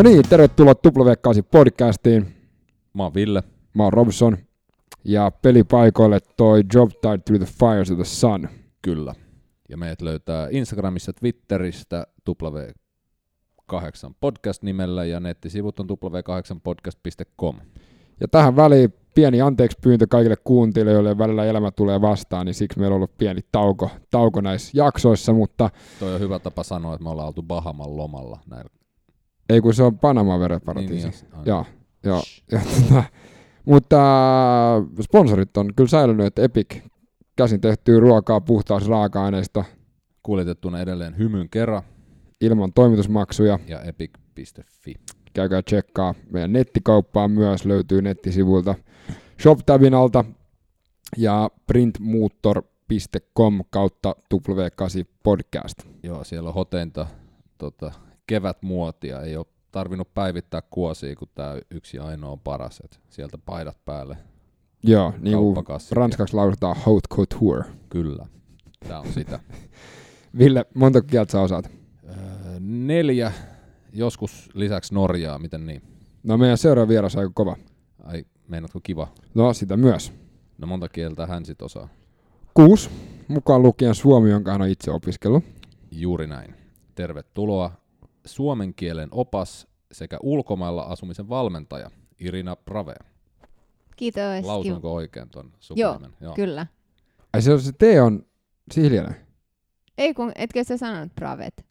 No niin, tervetuloa Tuplaveikkaasi podcastiin. Mä oon Ville. Mä oon Robson. Ja pelipaikoille toi Job Tide Through the Fires of the Sun. Kyllä. Ja meidät löytää Instagramissa, Twitteristä W8 podcast nimellä ja nettisivut on w8podcast.com. Ja tähän väliin pieni anteeksi pyyntö kaikille kuuntelijoille, joille välillä elämä tulee vastaan, niin siksi meillä on ollut pieni tauko, tauko näissä jaksoissa, mutta Toi on hyvä tapa sanoa, että me ollaan oltu Bahaman lomalla näillä. Ei kun se on Panama verenparatiisi. Niin, niin, Joo, joo. Ja, tota, mutta äh, sponsorit on kyllä säilynyt, että Epic käsin tehtyä ruokaa puhtaasta raaka-aineista Kuljetettuna edelleen hymyn kerran ilman toimitusmaksuja. ja epic.fi. Käykää tsekkaa. Meidän nettikauppaa myös löytyy nettisivuilta ShopTabin alta ja printmoottor.com kautta W8 podcast. Joo, siellä on hoteinta tota, kevätmuotia. Ei ole tarvinnut päivittää kuosia, kun tämä yksi ainoa on paras. Et sieltä paidat päälle. Joo, niin kuin ranskaksi lausutaan haute couture. Kyllä. Tämä on sitä. Ville, monta kieltä sä osaat? Öö, neljä, joskus lisäksi Norjaa, miten niin? No meidän seuraava vieras aika kova. Ai, meinaatko kiva? No sitä myös. No monta kieltä hän sit osaa. Kuusi, mukaan lukien suomi, jonka hän on itse opiskellut. Juuri näin. Tervetuloa suomen kielen opas sekä ulkomailla asumisen valmentaja Irina Prave. Kiitos. Lausunko oikein ton Joo, sukunimen? Joo. Kyllä. Ai se, on se T on sihliäinen. Ei kun, etkö sä sanonut pravet?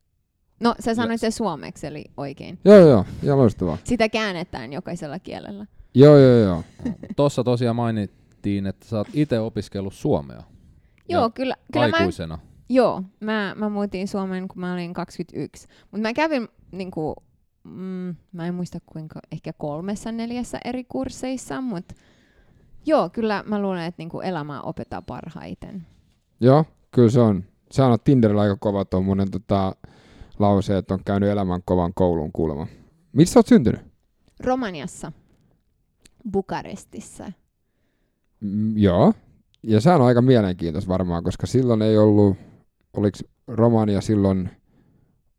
No, sä sanoit se suomeksi, eli oikein. Joo, joo, ja loistavaa. Sitä käännetään jokaisella kielellä. Joo, joo, joo. Tossa tosiaan mainittiin, että sä oot itse opiskellut suomea. Joo, Ja kyllä, kyllä mä, Aikuisena. Joo, mä, mä muutin Suomeen, kun mä olin 21. Mutta mä kävin, niinku, mm, mä en muista kuinka, ehkä kolmessa neljässä eri kursseissa, mutta joo, kyllä mä luulen, että niinku elämää opettaa parhaiten. Joo, kyllä se on. Se on Tinderillä aika kova tuommoinen tota, lause, että on käynyt elämän kovan koulun kuulemma. Missä sä oot syntynyt? Romaniassa, Bukarestissa. Mm, joo. Ja se on aika mielenkiintoista varmaan, koska silloin ei ollut, oliko Romania silloin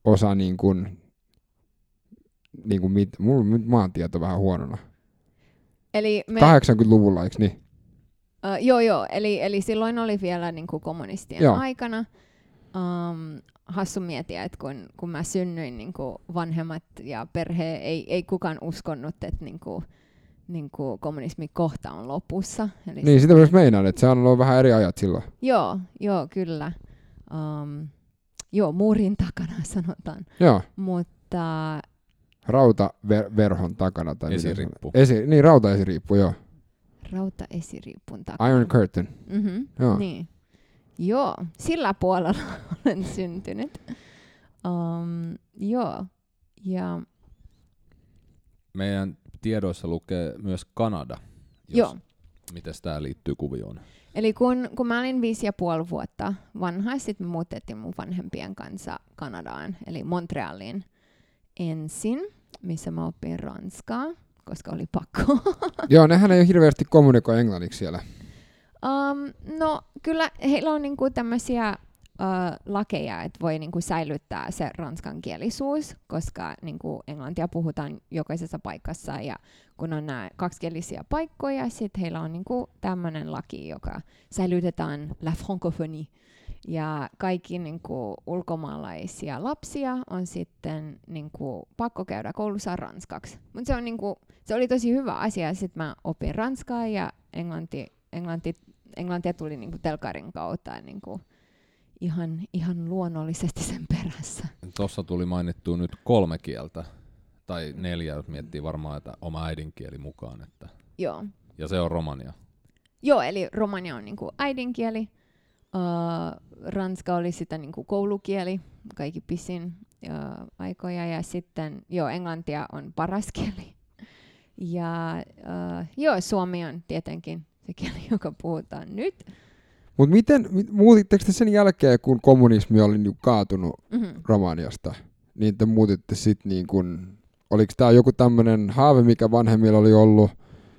osa niin kuin, niin kuin mit, mulla on nyt maantieto vähän huonona. Eli me, 80-luvulla, eikö niin? Uh, joo, joo. Eli, eli silloin oli vielä niin kuin kommunistien Joo. joo. aikana. Um, hassu miettiä, että kun, kun mä synnyin, niin kuin vanhemmat ja perhe, ei, ei kukaan uskonut, että niin kuin, niin kuin kommunismi kohta on lopussa. Eli Niin, sitä myös meinaan, että se on ollut vähän eri ajat silloin. Joo, joo, kyllä. Um, joo, muurin takana sanotaan. Joo, Mutta rautaverhon takana. Tai? Esirippu. Esi, niin, rautaesiriippu, joo. rautaesiriippun takana. Iron Curtain, Mm-hmm. joo. Niin. Joo, sillä puolella olen syntynyt. Um, joo, ja Meidän tiedoissa lukee myös Kanada. Jos, joo. Miten tämä liittyy kuvioon? Eli kun, kun mä olin viisi ja puoli vuotta vanha, sitten me muutettiin mun vanhempien kanssa Kanadaan, eli Montrealiin ensin, missä mä opin ranskaa, koska oli pakko. Joo, nehän ei ole hirveästi kommunikoi englanniksi siellä. Um, no kyllä heillä on niinku tämmöisiä lakeja, että voi niinku säilyttää se ranskankielisuus, koska niinku englantia puhutaan jokaisessa paikassa ja kun on nämä kaksikielisiä paikkoja, sitten heillä on niinku tämmöinen laki, joka säilytetään la francophonie. Ja kaikki niinku ulkomaalaisia lapsia on sitten niinku pakko käydä koulussa ranskaksi. Mutta se, on niinku, se oli tosi hyvä asia. Sitten mä opin ranskaa ja englanti, englanti, englantia tuli niinku telkarin kautta niinku ihan, ihan luonnollisesti sen perässä. Tuossa tuli mainittua nyt kolme kieltä, tai neljä, jos miettii varmaan, että oma äidinkieli mukaan. Että, Joo. ja se on romania. Joo, eli romania on niinku äidinkieli. Uh, ranska oli sitä niinku koulukieli, kaikki pisin uh, aikoja. Ja sitten, joo, englantia on paras kieli. Ja uh, joo, suomi on tietenkin se kieli, joka puhutaan nyt. Mutta miten, mit- muutitteko te sen jälkeen, kun kommunismi oli niinku kaatunut Mm-hmm. Romaniasta, niin te muutitte sitten niin kuin, oliko tämä joku tämmöinen haave, mikä vanhemmilla oli ollut,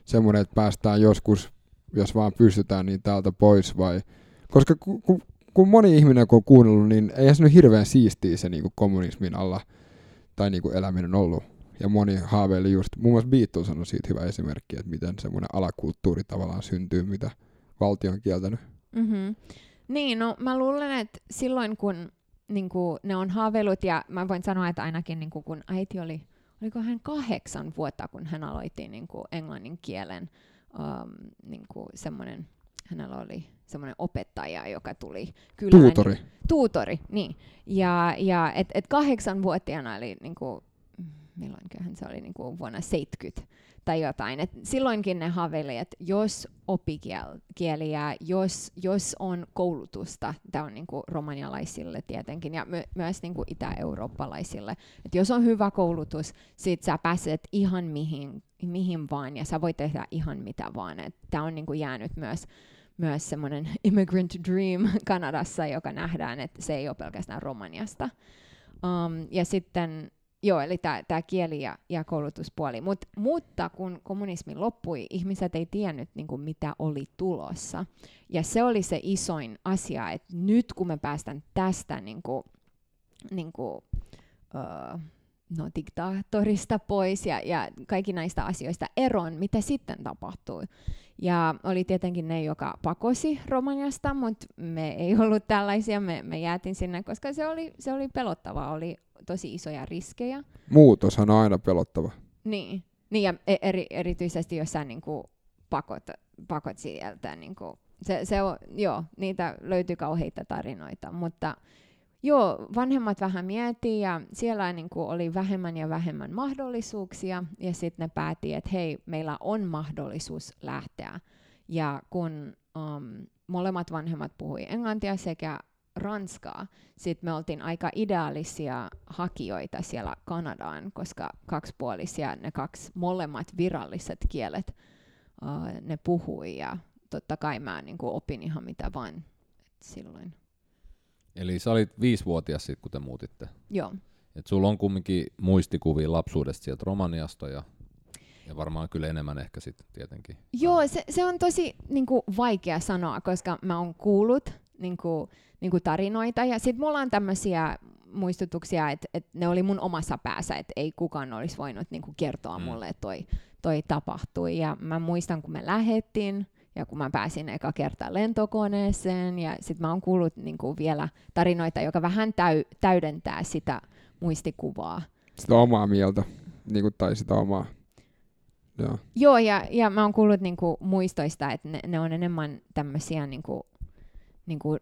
semmoinen, että päästään joskus, jos vaan pystytään, niin täältä pois vai? Koska kun, kun, kun moni ihminen kun on kuunnellut, niin eihän se nyt hirveän siistiä se niin kuin kommunismin alla tai niin kuin eläminen ollut Ja moni haaveili just, muun muassa Beatles on siitä hyvä esimerkki, että miten semmoinen alakulttuuri tavallaan syntyy, mitä valtio on kieltänyt. Mm-hmm. Niin, no mä luulen, että silloin kun niin kuin, ne on haaveillut, ja mä voin sanoa, että ainakin niin kuin, kun äiti oli, oliko hän kahdeksan vuotta, kun hän aloitti niin kuin, englannin kielen, um, niin kuin, semmoinen, hänellä oli semmoinen opettaja, joka tuli kyllä. Tuutori. Niin, tuutori, niin. Ja, ja et, et kahdeksanvuotiaana oli, niin kuin, milloinköhän se oli, niin kuin vuonna 70 tai jotain. Et silloinkin ne haaveili, että jos oppikieliä, jos, jos on koulutusta, tämä on niinku romanialaisille tietenkin ja my, myös niinku itä-eurooppalaisille, että jos on hyvä koulutus, sit sä pääset ihan mihin, mihin vaan ja sä voit tehdä ihan mitä vaan. Tämä on niinku jäänyt myös myös semmoinen immigrant dream Kanadassa, joka nähdään, että se ei ole pelkästään Romaniasta. Um, ja sitten Joo, eli tämä kieli ja, ja koulutuspuoli. Mut, mutta kun kommunismi loppui, ihmiset ei tiennyt niinku, mitä oli tulossa. Ja se oli se isoin asia, että nyt kun me päästään tästä niinku, niinku, uh, no, diktaattorista pois ja, ja kaikki näistä asioista eroon, mitä sitten tapahtui. Ja oli tietenkin ne, joka pakosi Romaniasta, mutta me ei ollut tällaisia, me, me jäätin sinne, koska se oli, se oli pelottavaa, oli tosi isoja riskejä. Muutoshan on aina pelottava. Niin, niin ja e, eri, erityisesti jos sä niinku pakot, pakot sieltä, niinku, se, se on, joo, niitä löytyy kauheita tarinoita, mutta joo, vanhemmat vähän miettii ja siellä niinku oli vähemmän ja vähemmän mahdollisuuksia ja sitten ne päätti, että hei, meillä on mahdollisuus lähteä. Ja kun um, molemmat vanhemmat puhui englantia sekä ranskaa, sitten me oltiin aika ideaalisia hakijoita siellä Kanadaan, koska kaksipuolisia ne kaksi molemmat viralliset kielet uh, ne puhui ja totta kai mä niin kuin opin ihan mitä vaan silloin. Eli sä olit viisivuotias sitten, kun te muutitte. Joo. Et sulla on kumminkin muistikuvia lapsuudesta sieltä Romaniasta ja, ja varmaan kyllä enemmän ehkä sitten tietenkin. Joo, se, se on tosi niin kuin, vaikea sanoa, koska mä oon kuullut niin kuin, niin kuin tarinoita ja sitten mulla on tämmöisiä muistutuksia, että, että ne oli mun omassa päässä, että ei kukaan olisi voinut niin kuin, kertoa mm. mulle, että toi, toi tapahtui. Ja mä muistan, kun me lähettiin, ja kun mä pääsin eka kertaa lentokoneeseen ja sitten mä oon kuullut niin kuin vielä tarinoita, joka vähän täy, täydentää sitä muistikuvaa. Sitä omaa mieltä, niin kuin, tai sitä omaa. Joo, Joo ja, ja mä oon kuullut niin kuin, muistoista, että ne, ne on enemmän tämmöisiä, niin kuin, niin kuin,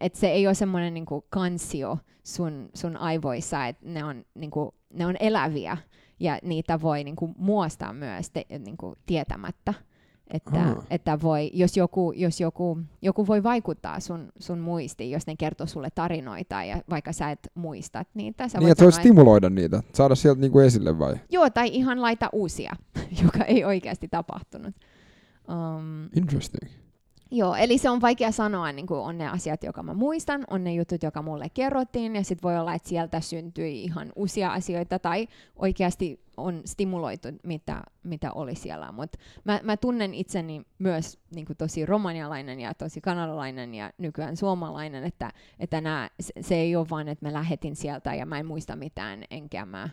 että se ei ole semmoinen niin kuin, kansio sun, sun aivoissa, että ne on, niin kuin, ne on eläviä ja niitä voi niin kuin, muostaa myös te, niin kuin, tietämättä. Että, Aha. että voi, jos, joku, jos joku, joku voi vaikuttaa sun, sun muistiin, jos ne kertoo sulle tarinoita ja vaikka sä et muistat niitä. Sä niin, voit että voi stimuloida niitä, saada sieltä niinku esille vai? Joo, tai ihan laita uusia, joka ei oikeasti tapahtunut. Um, Interesting. Joo, eli se on vaikea sanoa, niin kuin on ne asiat, jotka mä muistan, on ne jutut, jotka mulle kerrottiin, ja sitten voi olla, että sieltä syntyi ihan uusia asioita, tai oikeasti on stimuloitu, mitä, mitä oli siellä. Mutta mä, mä tunnen itseni myös niin kuin tosi romanialainen ja tosi kanadalainen ja nykyään suomalainen, että, että nää, se, se ei ole vaan, että mä lähetin sieltä ja mä en muista mitään, enkä mä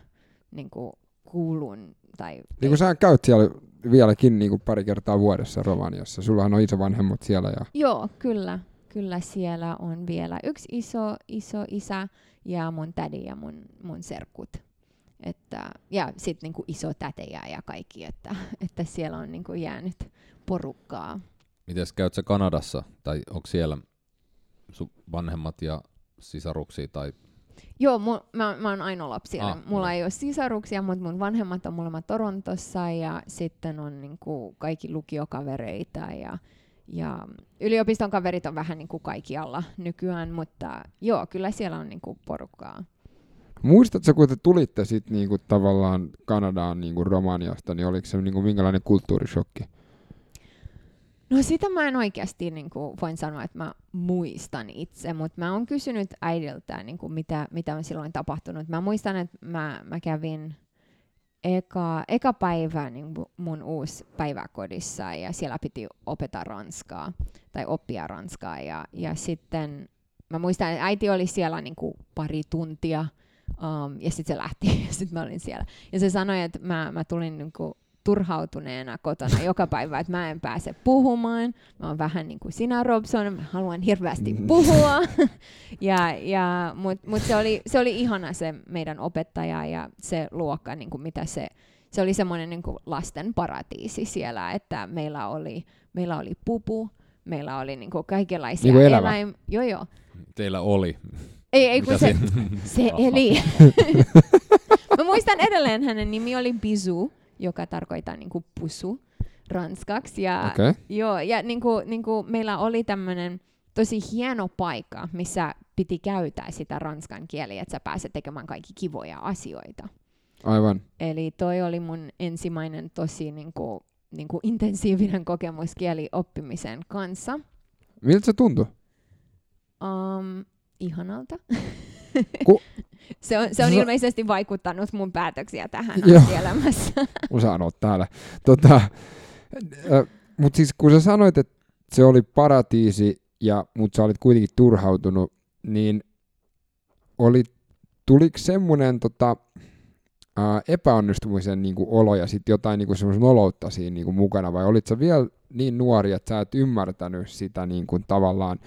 niin kuin, kuulun. Tai Niin kuin sä käyt siellä vieläkin niin kuin pari kertaa vuodessa Romaniassa. Sullahan on isovanhemmat siellä ja Joo, kyllä. Kyllä siellä on vielä yksi iso, iso isä ja mun tädi ja mun, mun serkut. Että, ja sitten niinku iso tätejä ja kaikki, että, että siellä on niinku jäänyt porukkaa. Mites käyt sä Kanadassa, tai onko siellä sun vanhemmat ja sisaruksia, tai Joo, mu, mä, mä oon ainoa lapsi. Ah, Mulla okei. ei ole sisaruksia, mutta mun vanhemmat on molemmat Torontossa ja sitten on niinku kaikki lukiokavereita ja, ja yliopiston kaverit on vähän niinku kaikkialla nykyään, mutta joo, kyllä siellä on niinku porukkaa. Muistatko, kun te tulitte sit niinku tavallaan Kanadaan niinku Romaniasta, niin oliko se niinku minkälainen kulttuurishokki? No sitä mä en oikeasti niin kuin, voin sanoa, että mä muistan itse, mutta mä oon kysynyt äidiltä, niin kuin, mitä, mitä on silloin tapahtunut. Mä muistan, että mä, mä kävin eka, eka päivä niin kuin mun uusi päiväkodissa ja siellä piti opettaa ranskaa tai oppia ranskaa ja, ja sitten mä muistan, että äiti oli siellä niin kuin pari tuntia Um, ja sitten se lähti, ja sitten mä olin siellä. Ja se sanoi, että mä, mä tulin niinku turhautuneena kotona joka päivä, että mä en pääse puhumaan. Mä oon vähän niin kuin sinä, Robson, mä haluan hirveästi Mm. puhua. ja, ja, Mutta mut se, oli, se oli ihana se meidän opettaja ja se luokka, niin kuin mitä se, se oli semmoinen niin kuin lasten paratiisi siellä, että meillä oli, meillä oli pupu, meillä oli niin kuin kaikenlaisia Niin kuin elävä? eläim... Joo, joo. Teillä oli. Ei, ei kun se, se eli. Mä muistan edelleen hänen nimi oli Bisu, joka tarkoittaa niinku pusu ranskaksi. Ja. Okay. joo, ja niinku, niinku meillä oli tämmöinen tosi hieno paikka, missä piti käyttää sitä ranskan kieliä, että sä pääset tekemään kaikki kivoja asioita. Aivan. Eli toi oli mun ensimmäinen tosi niinku, niinku intensiivinen kokemus kielioppimisen kanssa. Miltä se tuntui? Um, ihanalta. Ku- se on, se on ilmeisesti vaikuttanut mun päätöksiä tähän Joo. elämässä. Osaan oot täällä. Tota, Mutta siis kun sä sanoit, että se oli paratiisi, ja, mutta sä olit kuitenkin turhautunut, niin oli, tuliko semmoinen tota, ää, epäonnistumisen niin kuin, olo ja sitten jotain niin semmoisen oloutta siinä niin kuin, mukana, vai olit sä vielä niin nuori, että sä et ymmärtänyt sitä niin kuin, tavallaan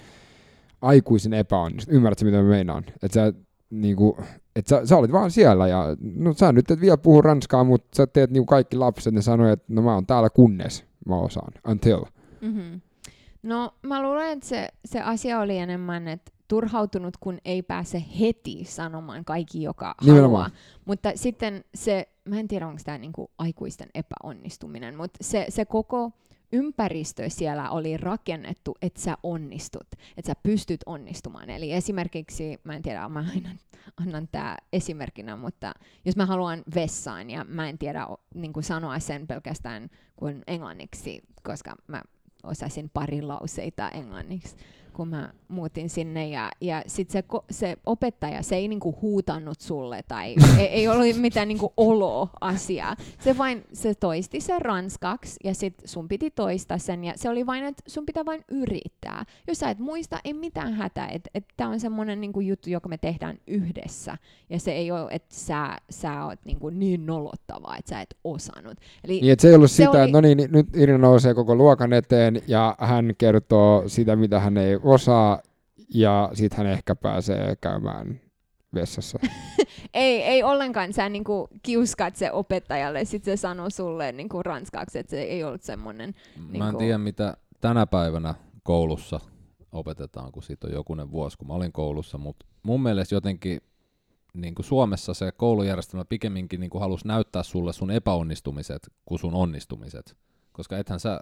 aikuisen epäonnistumista? Ymmärrätkö, mitä mä meinaan? Että sä, niin kuin, et sä, sä olit vaan siellä ja no sä nyt et vielä puhu ranskaa, mutta sä teet niin kaikki lapset, ne sanoo, että no mä oon täällä kunnes mä osaan, until. Mm-hmm. No mä luulen, että se, se asia oli enemmän, että turhautunut, kun ei pääse heti sanomaan kaikki, joka Nimenomaan. haluaa. Mutta sitten se, mä en tiedä, onko tämä niinku aikuisten epäonnistuminen, mutta se, se koko ympäristö siellä oli rakennettu, että sä onnistut, että sä pystyt onnistumaan. Eli esimerkiksi, mä en tiedä, mä aina annan tämä esimerkkinä, mutta jos mä haluan vessaan ja mä en tiedä niin kuin sanoa sen pelkästään kuin englanniksi, koska mä osasin pari lauseita englanniksi, kun mä muutin sinne. Ja, ja sitten se, se opettaja, se ei niinku huutanut sulle tai ei, ei ollut mitään niinku olo-asiaa. Se vain, se toisti sen ranskaksi ja sitten sun piti toistaa sen. Ja se oli vain, että sun pitää vain yrittää. Jos sä et muista, ei mitään hätää. Että et, tää on semmoinen niinku juttu, joka me tehdään yhdessä. Ja se ei ole, että sä, sä oot niinku niin nolottavaa, että sä et osannut. Eli Niin, että se ei ollut Se sitä, oli- että no niin, niin, nyt Irina nousee koko luokan eteen ja hän kertoo sitä, mitä hän ei osaa ja sitten hän ehkä pääsee käymään vessassa. Ei, ei ollenkaan. Sä niinku kiuskat se opettajalle, sit se sanoo sulle niinku ranskaksi, että se ei ollut semmoinen. Mä en Niinku- tiedä, mitä tänä päivänä koulussa opetetaan, kun siitä on jokunen vuosi, kun mä olin koulussa, mutta mun mielestä jotenkin niin kuin Suomessa se koulujärjestelmä pikemminkin niin kuin halusi näyttää sulle sun epäonnistumiset kuin sun onnistumiset, koska ethän sä,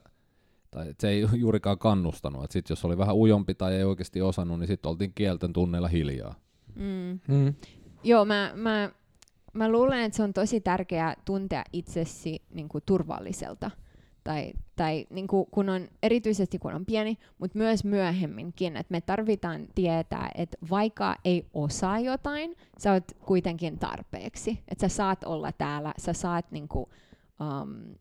tai se ei juurikaan kannustanut, että sit jos oli vähän ujompi tai ei oikeasti osannut, niin sitten oltiin kielten tunneilla hiljaa. Mm. Mm. Joo, mä, mä, mä luulen, että se on tosi tärkeää tuntea itsesi niinku turvalliselta. Tai, tai niinku, kun on, erityisesti kun on pieni, mutta myös myöhemminkin, että me tarvitaan tietää, että vaikka ei osaa jotain, sä oot kuitenkin tarpeeksi. Että sä saat olla täällä, sä saat niinku, um,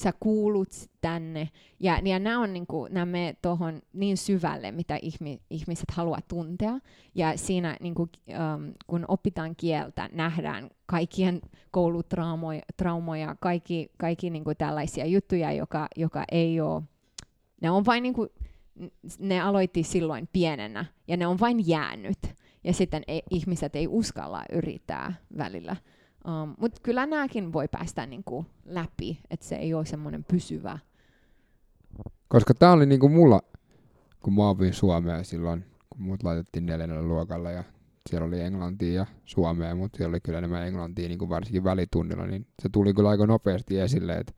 sä kuulut tänne. Ja, ja nämä on niinku, nämä tohon niin syvälle, mitä ihmi, ihmiset haluaa tuntea. Ja siinä, niinku, um, kun opitaan kieltä, nähdään kaikkien koulutraumoja, traumoja, kaikki, kaikki niinku tällaisia juttuja, joka, joka ei ole, ne on vain niinku, ne aloitti silloin pienenä ja ne on vain jäänyt. Ja sitten ei, ihmiset ei uskalla yrittää välillä. Um, Mutta kyllä nämäkin voi päästä niinku läpi, että se ei ole semmoinen pysyvä. Koska tää oli niinku mulla, kun mä opin suomea silloin, kun mut laitettiin neljännellä luokalla ja siellä oli englantia ja suomea, mutta siellä oli kyllä enemmän englantia niin kuin varsinkin välitunnilla, niin se tuli kyllä aika nopeasti esille, että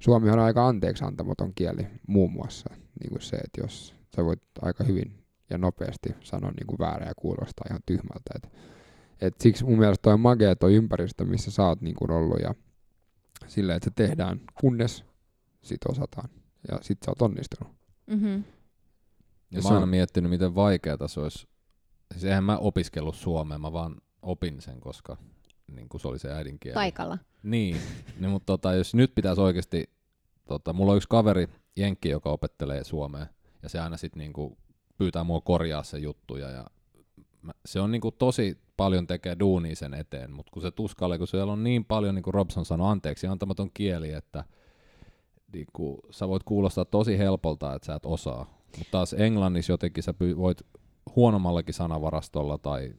suomi on aika anteeksi antamaton kieli muun muassa. Niin kuin se, että jos sä voit aika hyvin ja nopeasti sanoa niin kuin väärä ja kuulostaa ihan tyhmältä. Et, et siksi mun mielestä toi on magea toi ympäristö, missä sä oot niin ollut ja silleen, että se tehdään kunnes sit osataan ja sit sä oot onnistunut. Mm-hmm. Ja mä oon on- miettinyt, miten vaikeaa se olisi. Siis eihän mä opiskellut suomea, mä vaan opin sen, koska niin kuin se oli se äidinkieli. Taikalla. Niin, niin mutta tota, jos nyt pitäisi oikeasti, tota, mulla on yksi kaveri, Jenkki, joka opettelee suomea, ja se aina sitten niinku pyytää mua korjaa se juttuja, ja mä, se on niinku tosi paljon tekee duunia sen eteen, mutta kun se tuskalle, kun siellä on niin paljon, niin kuin Robson sanoi, anteeksi antamaton kieli, että niin kuin, sä voit kuulostaa tosi helpolta, että sä et osaa. Mutta taas englannissa jotenkin sä voit huonommallakin sanavarastolla tai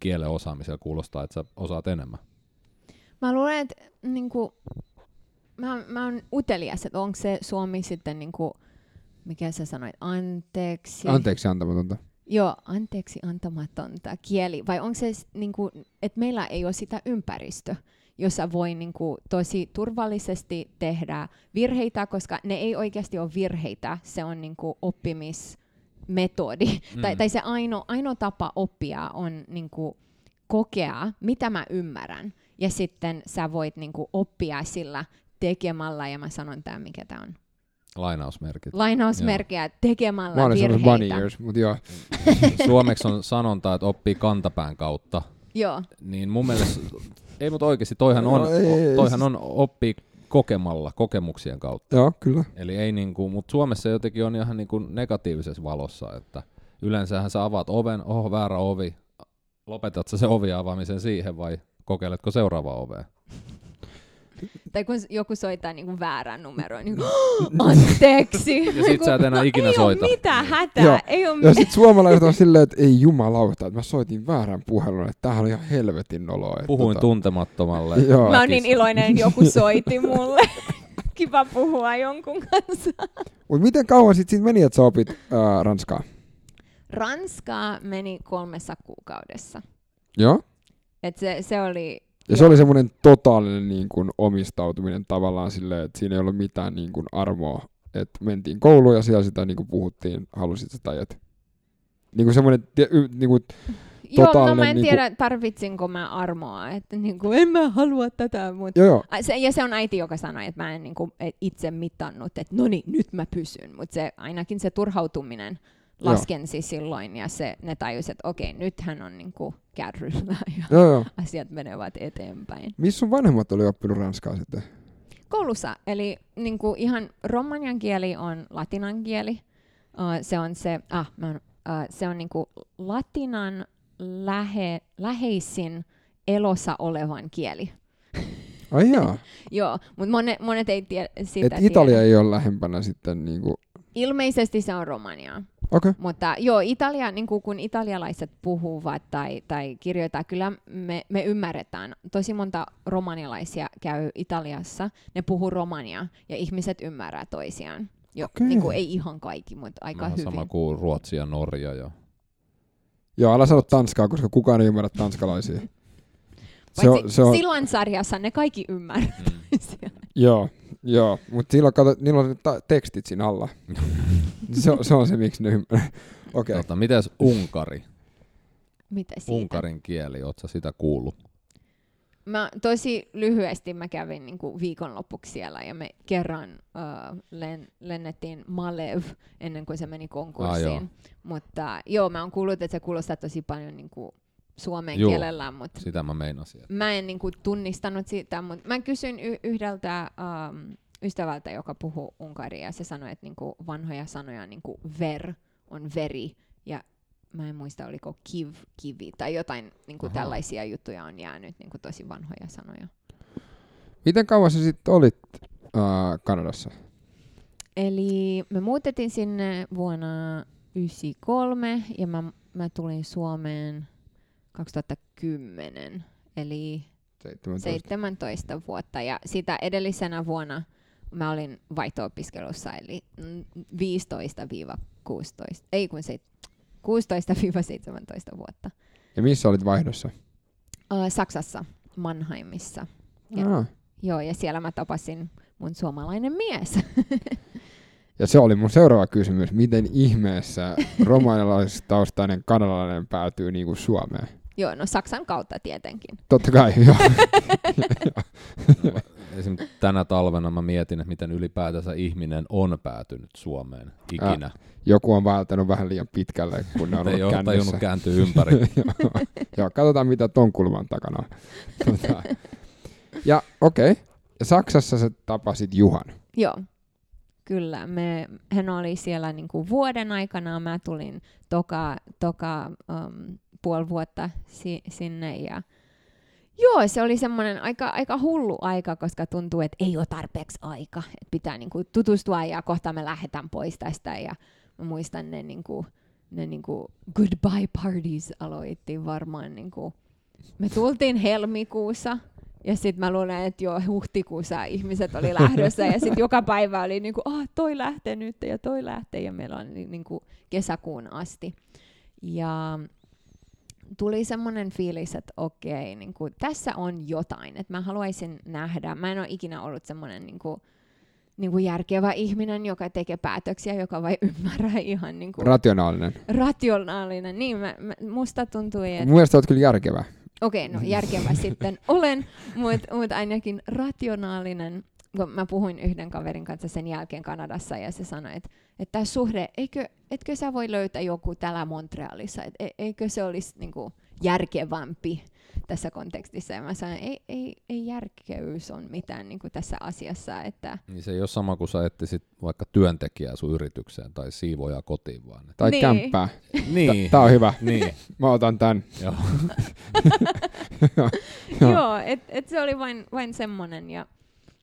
kielen osaamisella kuulostaa, että sä osaat enemmän. Mä luulen, että niinku, mä, mä oon utelias, että onko se Suomi sitten, niinku, mikä sä sanoit, anteeksi. Anteeksi antamatonta. Joo, anteeksi antamatonta kieli. Vai onko se, niinku, että meillä ei ole sitä ympäristö, jossa voi niinku, tosi turvallisesti tehdä virheitä, koska ne ei oikeasti ole virheitä, se on niinku, oppimismetodi. Mm. Tai, tai se ainoa, ainoa tapa oppia on niinku, kokea, mitä mä ymmärrän. Ja sitten sä voit niinku, oppia sillä tekemällä, ja mä sanon tämä, mikä tämä on. Lainausmerkit. Lainausmerkkiä tekemällä Mä olen sanonut bunny virheitä. ears, mutta joo. Suomeksi on sanonta, että oppii kantapään kautta. Joo, Niin mun mielestä, ei mutta oikeasti, toihan on, No ei, ei, toihan siis- on oppii kokemalla, kokemuksien kautta. Joo, kyllä. Eli ei niinku, mutta Suomessa jotenkin on ihan niinku negatiivisessa valossa, että yleensähän sä avaat oven, oho väärä ovi, lopetat sä se ovi avaamisen siihen vai kokeiletko seuraavaa ovea? Tai kun joku soittaa niinku väärän numeron, niin anteeksi. Ja sit sä et enää ikinä ei soita. Ole mitään hätää, Joo. ei ole Ja mitään. sit suomalaiset on silleen, että ei jumalauta, että mä soitin väärän puhelun, että tämähän on ihan helvetin noloa. että Puhuin tota- tuntemattomalle. Joo. Mä oon niin iloinen, että joku soitti mulle. Kiva puhua jonkun kanssa. Mut miten kauan sit siitä meni, että sä opit ää, ranskaa? Ranskaa meni kolmessa kuukaudessa. Joo. Et se, se oli... Ja se oli semmoinen totaalinen niin kuin, omistautuminen tavallaan silleen, että siinä ei ollut mitään niin kuin, armoa. Että mentiin kouluun ja siellä sitä niin kuin, puhuttiin, halusit sä tai et. Niin kuin semmoinen, niin kuin, Joo, no mä en niinku- tiedä, tarvitsinko mä armoa. Että niinku, en mä halua tätä, mutta... joo joo, Se, ja se on äiti, joka sanoi, että mä en niinku, et itse mitannut, että no niin, nyt mä pysyn. Mutta se, ainakin se turhautuminen Joo. laskensi silloin ja se, ne tajusivat, että okei, nyt hän on niinku kärryllä ja joo, joo. asiat menevät eteenpäin. Missä sun vanhemmat oli oppinut ranskaa sitten? Koulussa, eli niinku ihan romanian kieli on latinan kieli. Uh, se on se, ah, mä oon, uh, se on niinku latinan lähe, läheisin elossa olevan kieli. Ai jaa, Joo, mutta monet, monet ei tiedä sitä että Italia tiedä. ei ole lähempänä sitten niinku, Ilmeisesti se on romaniaa. okei. Okay. Mutta joo, Italia, niin kuin kun italialaiset puhuvat tai, tai kirjoittaa, kyllä me, me ymmärretään. Tosi monta romanialaisia käy Italiassa, ne puhuu romania ja ihmiset ymmärrää toisiaan. Jo, Okei. niin kuin ei ihan kaikki, mutta aika Vähän hyvin. sama kuin Ruotsi ja Norja. Ja... Joo, älä sano tanskaa, koska kukaan ei ymmärrä tanskalaisia. Se on, se on, Sillan sarjassa ne kaikki ymmärrät. Mm. joo, joo, mutta silloin kato, niillä on ta- tekstit siinä alla. se, on- se on se, miksi ne ymmärrää. Okei. Okay. Tota, mites Unkari? Mitä siitä? Unkarin kieli, oot sä sitä kuullut? Mä tosi lyhyesti mä kävin niin kuin viikonlopuksi siellä ja me kerran uh, len, lennettiin Malev ennen kuin se meni konkurssiin. Ah, joo. Mutta joo, mä oon kuullut, että se kuulostaa tosi paljon niin kuin suomen Joo. kielellä, mutta Sitä mä meinasin. että- mä en niin kuin tunnistanut sitä. Mutta mä kysyin y- yhdeltä um, ystävältä, joka puhuu unkaria ja se sanoi, että niin kuin vanhoja sanoja niin kuin ver on veri ja mä en muista, oliko kiv, kivi tai jotain niin kuin Ahaa. tällaisia juttuja on jäänyt, niin kuin tosi vanhoja sanoja. Miten kauan sä sitten olit äh, Kanadassa? Eli me muutettiin sinne vuonna 1993 ja mä, mä tulin Suomeen 2010, eli 17. 17 vuotta. Ja sitä edellisenä vuonna mä olin vaihto-opiskelussa, eli mm, 15-16, ei kun se 16-17 vuotta. Ja missä olit vaihdossa? Saksassa, Mannheimissa. Ja- Ah. Joo, ja siellä mä tapasin mun suomalainen mies. Ja se oli mun seuraava kysymys. Miten ihmeessä romanialaistaustainen kanadalainen päätyy niinku Suomeen? Joo, no Saksan kautta tietenkin. Totta kai, joo. Esim. tänä talvena mä mietin, että miten ylipäätänsä ihminen on päätynyt Suomeen ikinä. Joku on välttänyt vähän liian pitkälle, kun ne on ollut ole tajunnut kääntyä ympäri. joo, joo, katsotaan mitä ton kulman takana on. Tota. Ja okei. Okay. Ja Saksassa sä tapasit Juhan. Joo, kyllä. Me, hän oli siellä niinku vuoden aikana. Mä tulin toka, toka um, puoli vuotta si- sinne ja Joo, se oli semmoinen aika, aika hullu aika, koska tuntuu, että ei ole tarpeeksi aika, että pitää niinku tutustua ja kohta me lähdetään pois tästä ja mä muistan ne, niinku, ne niinku goodbye parties aloitti varmaan niinku, me tultiin helmikuussa ja sitten mä luulen, että jo huhtikuussa ihmiset oli lähdössä ja sitten joka päivä oli niinku, ah, toi lähtee nyt ja toi lähtee ja meillä on niinku kesäkuun asti. Ja tuli semmoinen fiilis, että okei, niin kuin, tässä on jotain, että mä haluaisin nähdä. Mä en ole ikinä ollut semmoinen niin kuin, niin kuin järkevä ihminen, joka tekee päätöksiä, joka vai ymmärrä ihan niin kuin, Rationaalinen. rationaalinen. Niin, mä, mä, musta tuntui, että Mun mielestä olet kyllä järkevä. okei, no järkevä sitten olen, mutta mut ainakin rationaalinen. Kun mä puhuin yhden kaverin kanssa sen jälkeen Kanadassa ja se sanoi, että, että tämä suhde, eikö, etkö sä voi löytää joku täällä Montrealissa, että e, eikö se olisi niinku järkevämpi tässä kontekstissa. Ja mä sanoin, ei, ei, ei järkevyys on mitään niinku tässä asiassa, että Niin se ei ole sama kuin sä etsisit vaikka työntekijää sun yritykseen tai siivoja kotiin vaan. Tai Niin. kämppää. Niin. Tää on hyvä. niin. Mä otan tän. Joo. Joo. Joo, et, et se oli vain, vain semmoinen. Ja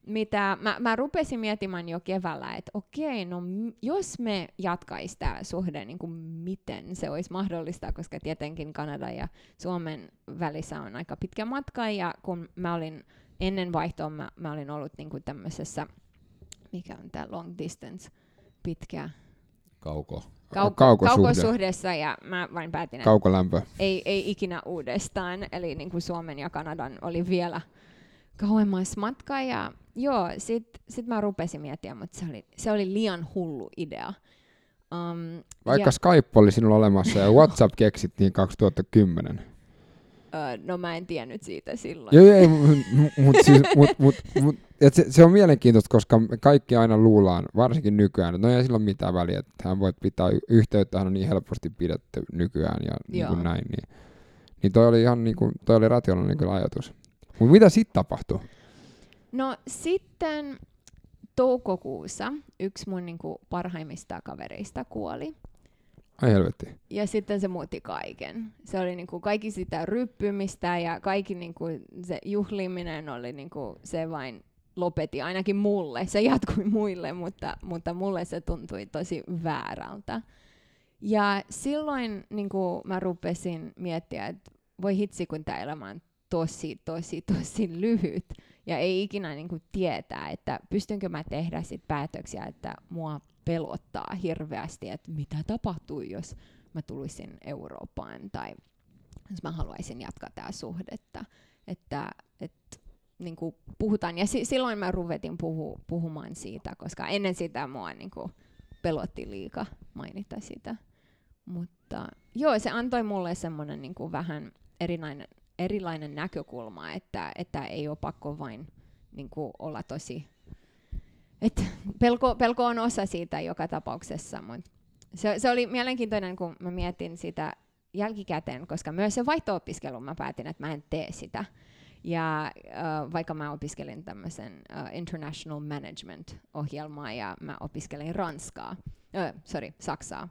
mitä mä, mä rupesin miettimään jo keväällä, että okei, no jos me jatkais tämä suhde, niin kuin miten se olisi mahdollista, koska tietenkin Kanada ja Suomen välissä on aika pitkä matka, ja kun mä olin ennen vaihtoa, mä, mä olin ollut niin kuin tämmöisessä, mikä on tämä long distance, pitkä Kauko. kauko, Kaukosuhde. kaukosuhdessa, ja mä vain päätin, että Kaukolämpö. ei, ei ikinä uudestaan. Eli niin kuin Suomen ja Kanadan oli vielä kauemmas matka. Ja joo, sit, sit mä rupesin miettimään, mutta se oli, se oli liian hullu idea. Um, Vaikka ja, Skype oli sinulla olemassa ja WhatsApp keksittiin 2010. ö, no mä en tiennyt siitä silloin. Joo, ei, mutta mut, siis, mut, mut, mut, et se, se, on mielenkiintoista, koska me kaikki aina luullaan, varsinkin nykyään, että no ei sillä ole mitään väliä, että hän voi pitää yhteyttä, hän on niin helposti pidetty nykyään ja niin kuin näin. Niin, niin toi oli ihan niin kuin, toi oli rationaalinen kyllä ajatus. Mutta mitä sitten tapahtui? No sitten toukokuussa yksi mun niinku parhaimmista kavereista kuoli. Ai helvetti. Ja sitten se muutti kaiken. Se oli niinku kaikki sitä ryppymistä ja kaikki niinku se juhliminen oli niinku se vain lopetti, ainakin mulle. Se jatkui muille, mutta, mutta mulle se tuntui tosi väärältä. Ja silloin niinku mä rupesin miettiä, että voi hitsi, kun tämä elämä on tosi, tosi, tosi lyhyt. Ja ei ikinä niinku tietää, että pystynkö mä tehdä sit päätöksiä, että mua pelottaa hirveästi, että mitä tapahtuu, jos mä tulisin Eurooppaan tai jos mä haluaisin jatkaa tää suhdetta. Että, että niin kuin puhutaan. Ja si- silloin mä ruvetin puhu- puhumaan siitä, koska ennen sitä mua niin kuin pelotti liika mainita sitä. Mutta joo, se antoi mulle semmoinen niin kuin vähän erilainen, erilainen näkökulma, että, että ei ole pakko vain niin kuin olla tosi et pelko, pelko on osa siitä joka tapauksessa, mutta se, se oli mielenkiintoinen, kun mä mietin sitä jälkikäteen, koska myös se vaihto-opiskelu mä päätin, että mä en tee sitä. Ja äh, vaikka mä opiskelin tämmöisen äh, International Management-ohjelmaa ja mä opiskelin Ranskaa, äh, sorry, Saksaa.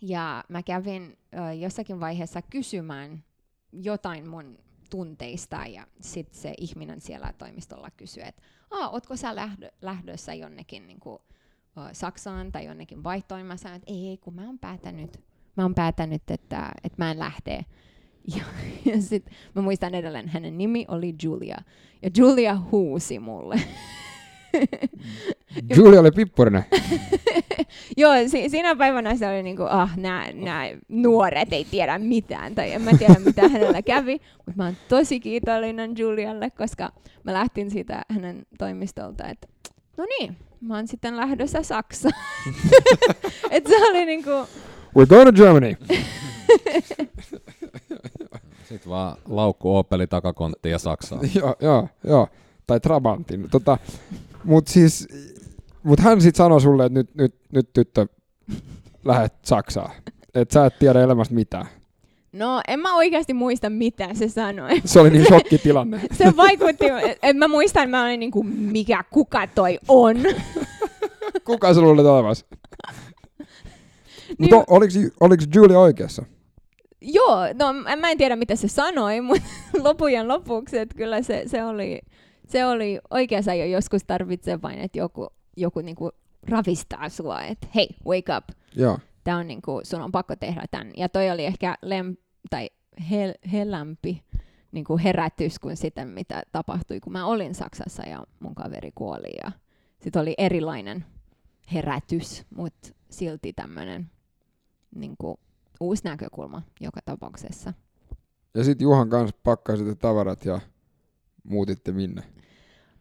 Ja mä kävin äh, jossakin vaiheessa kysymään jotain mun tunteista ja sitten se ihminen siellä toimistolla kysyi, että ootko sä lähdö, lähdössä jonnekin niin kuin, Saksaan tai jonnekin vaihtoon? Mä sanoin, että ei, kun mä oon päätänyt, mä oon päätänyt että, että mä en lähde. Ja, ja sit mä muistan edelleen, hänen nimi oli Julia. Ja Julia huusi mulle. Julia oli pippurinen. Joo, si- siinä päivänä se oli niinku, ah, nämä nuoret ei tiedä mitään, tai en mä tiedä mitä hänellä kävi, mutta mä oon tosi kiitollinen Julialle, koska mä lähtin siitä hänen toimistolta, että no niin, mä oon sitten lähdössä Saksaan. Et se oli niinku, We're going to Germany. Sitten vaan laukku Opeli takakontti ja Saksaa. joo, joo, joo. Tai Trabantin. Tota, mut siis, mut hän sitten sanoi sulle, että nyt, nyt, nyt tyttö, lähet Saksaan. Että sä et tiedä elämästä mitään. no en mä oikeasti muista mitä se sanoi. Se oli niin shokkitilanne. Se vaikutti, että mä muistan, mä olin niinku, mikä, kuka toi on. Kuka sä luulet olevas? Niin- Mutta oliko, oliko Julia oikeassa? Joo, no mä en tiedä mitä se sanoi, mutta lopujen lopuksi, että kyllä se, se oli, se oli oikeassa jo joskus tarvitsee vain, että joku, joku niinku ravistaa sua, että hei, wake up. Joo. Tää on niinku, sun on pakko tehdä tämän. Ja toi oli ehkä lem, tai hel, hellämpi niinku herätys kuin sitä, mitä tapahtui, kun mä olin Saksassa ja mun kaveri kuoli. Ja sit oli erilainen herätys, mutta silti tämmöinen niinku, uusi näkökulma joka tapauksessa. Ja sitten Juhan kanssa pakkasitte tavarat ja muutitte minne?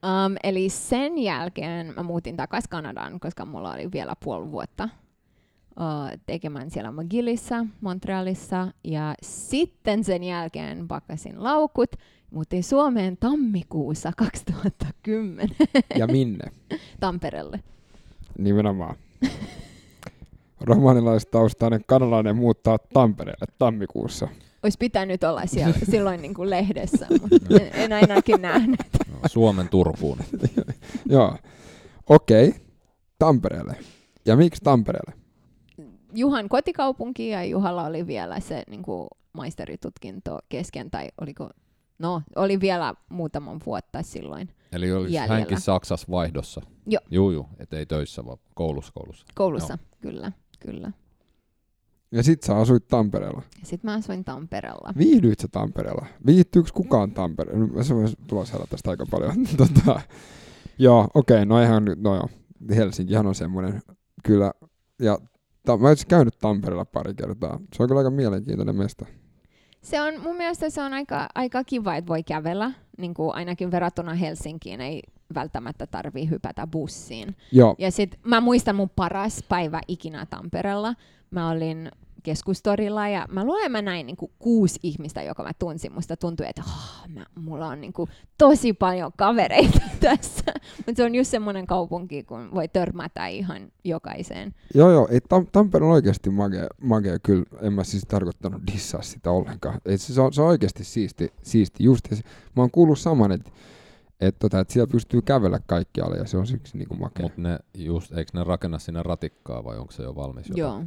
Um, eli sen jälkeen mä muutin takaisin Kanadaan, koska mulla oli vielä puoli vuotta uh, tekemään siellä McGillissa, Montrealissa. Ja sitten sen jälkeen pakkasin laukut, muutin Suomeen tammikuussa 2010 Ja minne? Tampereelle. Nimenomaan. Romanilaistaustainen kanalainen muuttaa Tampereelle tammikuussa. Olisi pitänyt olla siellä silloin niin kuin lehdessä, mutta en, en ainakin nähnyt. Suomen Turkuun. Joo. Okei. Okay. Tampereelle. Ja miksi Tampereelle? Juhan kotikaupunki ja Juhalla oli vielä se niin kuin maisteritutkinto kesken, tai oliko, no oli vielä muutaman vuotta silloin Eli olisi Jäljellä. hänkin Saksassa vaihdossa. Joo. Juu, juu, et ei töissä, vaan koulussa koulussa. koulussa, kyllä, kyllä. Ja sit sä asuit Tampereella. Sitten mä asuin Tampereella. Viihdyit sä Tampereella? Viihtyykö kukaan Tampereella? No, se voisi tulla saada tästä aika paljon. tota, joo, okei, okay, no ihan nyt, no joo. Helsinkihan on semmoinen, kyllä. Ja ta- mä oon käynyt Tampereella pari kertaa. Se on kyllä aika mielenkiintoinen mesta. Se on, mun mielestä se on aika, aika kiva, että voi kävellä, niin kuin ainakin verrattuna Helsinkiin ei välttämättä tarvii hypätä bussiin. Joo, Ja sit mä muistan mun paras päivä ikinä Tampereella. Mä olin keskustorilla ja mä luulen, mä näin niinku kuusi ihmistä, joka mä tunsin. Musta tuntui, että oh, mä, mulla on niinku tosi paljon kavereita tässä. Mutta se on just semmoinen kaupunki, kun voi törmätä ihan jokaiseen. joo, joo. Ei, Tam- Tampere on oikeasti magea, magea, kyllä. En mä siis tarkoittanut dissaa sitä ollenkaan. Ei, se, se, on, se on oikeasti siisti, siisti. Just, ja se, mä oon kuullut saman, että et, tota, et siellä pystyy kävellä kaikkialle ja se on siksi niinku makea. Mutta ne just, eikö ne rakenna sinne ratikkaa vai onko se jo valmis? jopa? Joo.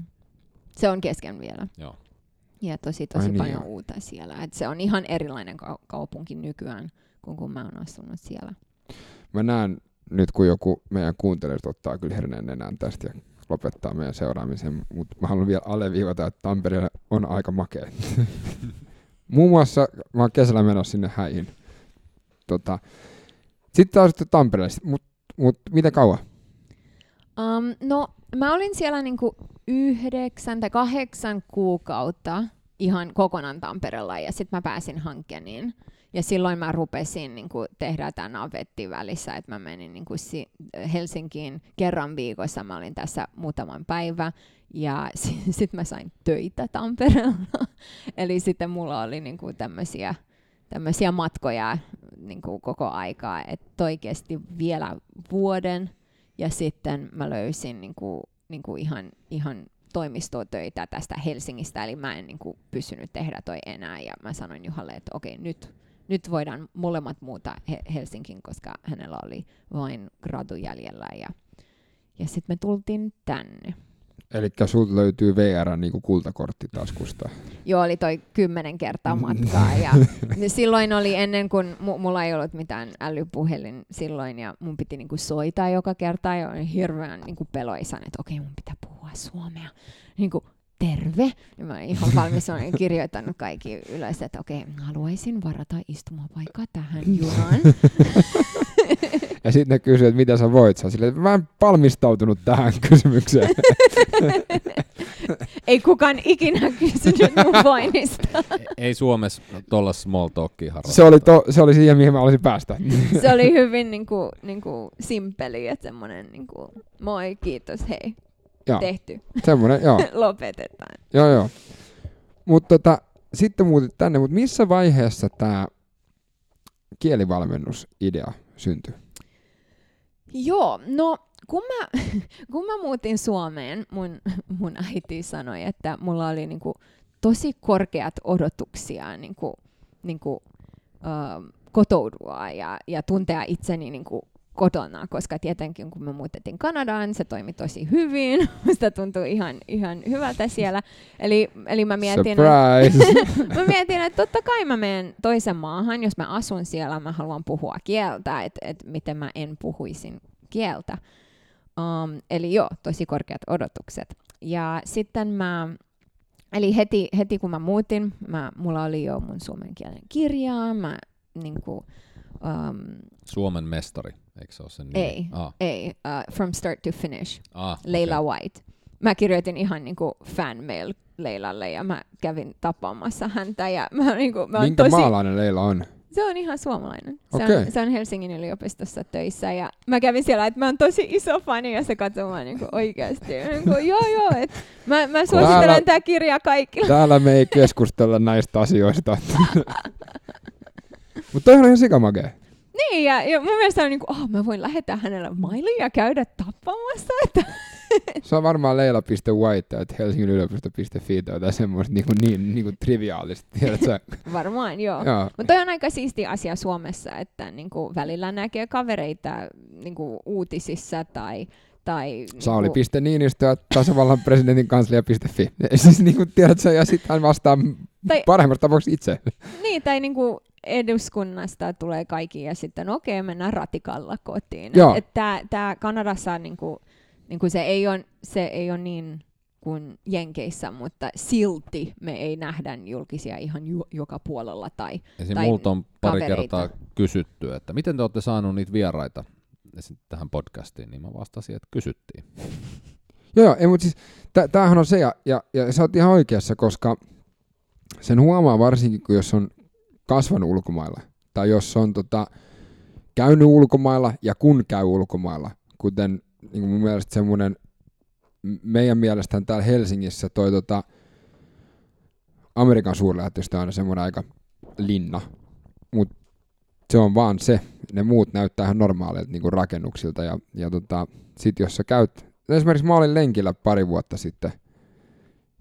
Se on kesken vielä. Joo. Ja tosi, Ai tosi niin, paljon joo. uutta siellä. Et se on ihan erilainen kau- kaupunki nykyään, kuin kun mä oon asunut siellä. Mä näen nyt, kun joku meidän kuuntelijat ottaa kyllä herneen nenään tästä ja lopettaa meidän seuraamisen, mutta mä haluan vielä alleviivata, että Tampere on aika makea. Muun muassa mä oon kesällä menossa sinne häihin. Tota, sitten taas sitten Tampereelle, mutta mut, miten kauan? Um, no, mä olin siellä niinku yhdeksän tai kahdeksan kuukautta ihan kokonaan Tampereella ja sitten mä pääsin Hankeniin. Ja silloin mä rupesin niinku tehdä tämän navetti välissä, että mä menin niinku si- Helsinkiin kerran viikossa. Mä olin tässä muutaman päivä ja sitten mä sain töitä Tampereella. Eli sitten mulla oli niinku tämmöisiä matkoja niinku koko aikaa, että toi kesti vielä vuoden ja sitten mä löysin niinku, niinku ihan, ihan toimistotöitä tästä Helsingistä, eli mä en niinku pysynyt tehdä toi enää, ja mä sanoin Juhalle, että okei, nyt, nyt voidaan molemmat muuta He- Helsinkiin, koska hänellä oli vain gradu jäljellä, ja, ja sitten me tultiin tänne. Eli sulta löytyy VR niin kultakortti taskusta. Joo, oli toi kymmenen kertaa matkaa. Ja silloin oli ennen kuin mu- mulla ei ollut mitään älypuhelin silloin ja mun piti niinku soittaa joka kerta ja olin hirveän niinku peloisan, että okei mun pitää puhua suomea. Niinku, terve. Ja mä ihan valmis, olen kirjoittanut kaikki ylös, että okei, haluaisin varata istumapaikan tähän junaan. Ja sitten ne kysyy, että mitä sä voit. Sä että mä en valmistautunut tähän kysymykseen. ei kukaan ikinä kysynyt mun voinnista. E- Ei Suomessa tuolla small talkia harrasta. se, oli to, se oli siihen, mihin mä olisin päästä. se oli hyvin niinku, niinku simpeli, että semmoinen niinku, moi, kiitos, hei, joo, tehty, semmoinen, joo. lopetetaan. Joo, joo. Mutta tota, sitten muutit tänne, mutta missä vaiheessa tämä kielivalmennusidea syntyi? Joo, no kun mä, kun mä muutin Suomeen, mun, mun äiti sanoi, että mulla oli niinku tosi korkeat odotuksia niinku, niinku, ö, kotoudua ja, ja tuntea itseni niinku kotona, koska tietenkin kun me muutettiin Kanadaan, se toimi tosi hyvin. Musta tuntui ihan, ihan hyvältä siellä. Eli, eli mä mietin, mä mietin, että totta kai mä menen toisen maahan, jos mä asun siellä, mä haluan puhua kieltä, että et miten mä en puhuisin kieltä. Um, eli joo, tosi korkeat odotukset. Ja sitten mä, eli heti, heti kun mä muutin, mä, mulla oli jo mun suomenkielinen kirja, mä niinku, um, Suomen mestari, eikö se ole sen nimi? Ei. Ah, ei, uh, From Start to Finish, ah, Leila okei. White. Mä kirjoitin ihan niinku fanmail Leilalle ja mä kävin tapaamassa häntä ja mä, niinku, mä oon Minkä tosi, maalainen Leila on? se on ihan suomalainen. Se, Okei. on, se on Helsingin yliopistossa töissä ja mä kävin siellä, että mä oon tosi iso fani ja se katsoi mua niinku oikeasti. Niinku, joo joo, et mä, mä suosittelen tää kirjaa kaikille. Täällä me ei keskustella näistä asioista. Mutta toi on ihan sikamagee. Niin ja, ja mun mielestä on niinku, oh, mä voin lähettää hänelle mailin ja käydä tapaamassa. Että Se on varmaan leila.white, että helsingin yliopisto.fi tai semmoista niin, niin, niin kuin triviaalista, tiedätkö? varmaan joo. Joo. Mutta toi on aika siisti asia Suomessa, että niinku välillä näkee kavereita niinku uutisissa tai, tai niinku, Sauli.niinistö ja tasavallan presidentin kanslia.fi. Siis niin kuin tiedätkö, ja sitten hän vastaa Tai- parhaimmassa tapauksessa itse. Niin, tai niinku eduskunnasta tulee kaikki ja sitten okei, mennään ratikalla kotiin. Joo. Et, et tää, tää Kanadassa on niinku, niinku se, ei on, se ei ole niin kuin Jenkeissä, mutta silti me ei nähdä julkisia ihan ju- joka puolella. Tai, Esim. tai multa on pari kavereita. kertaa kysytty, että miten te olette saanut niitä vieraita tähän podcastiin, niin mä vastasin, että kysyttiin. Joo, joo, ei, mutta siis tä- tämähän on se, ja, ja, ja sä oot ihan oikeassa, koska sen huomaa varsinkin, kun jos on kasvanut ulkomailla, tai jos on tota, käynyt ulkomailla ja kun käy ulkomailla, kuten niin mun mielestä semmoinen, meidän mielestä täällä Helsingissä toi tota, Amerikan suurlähetystö on aina semmoinen aika linna, mutta se on vaan se. Ne muut näyttää ihan normaaleilta niin kuin rakennuksilta, ja, ja tota, sit jos sä käyt esimerkiksi mä olin lenkillä pari vuotta sitten,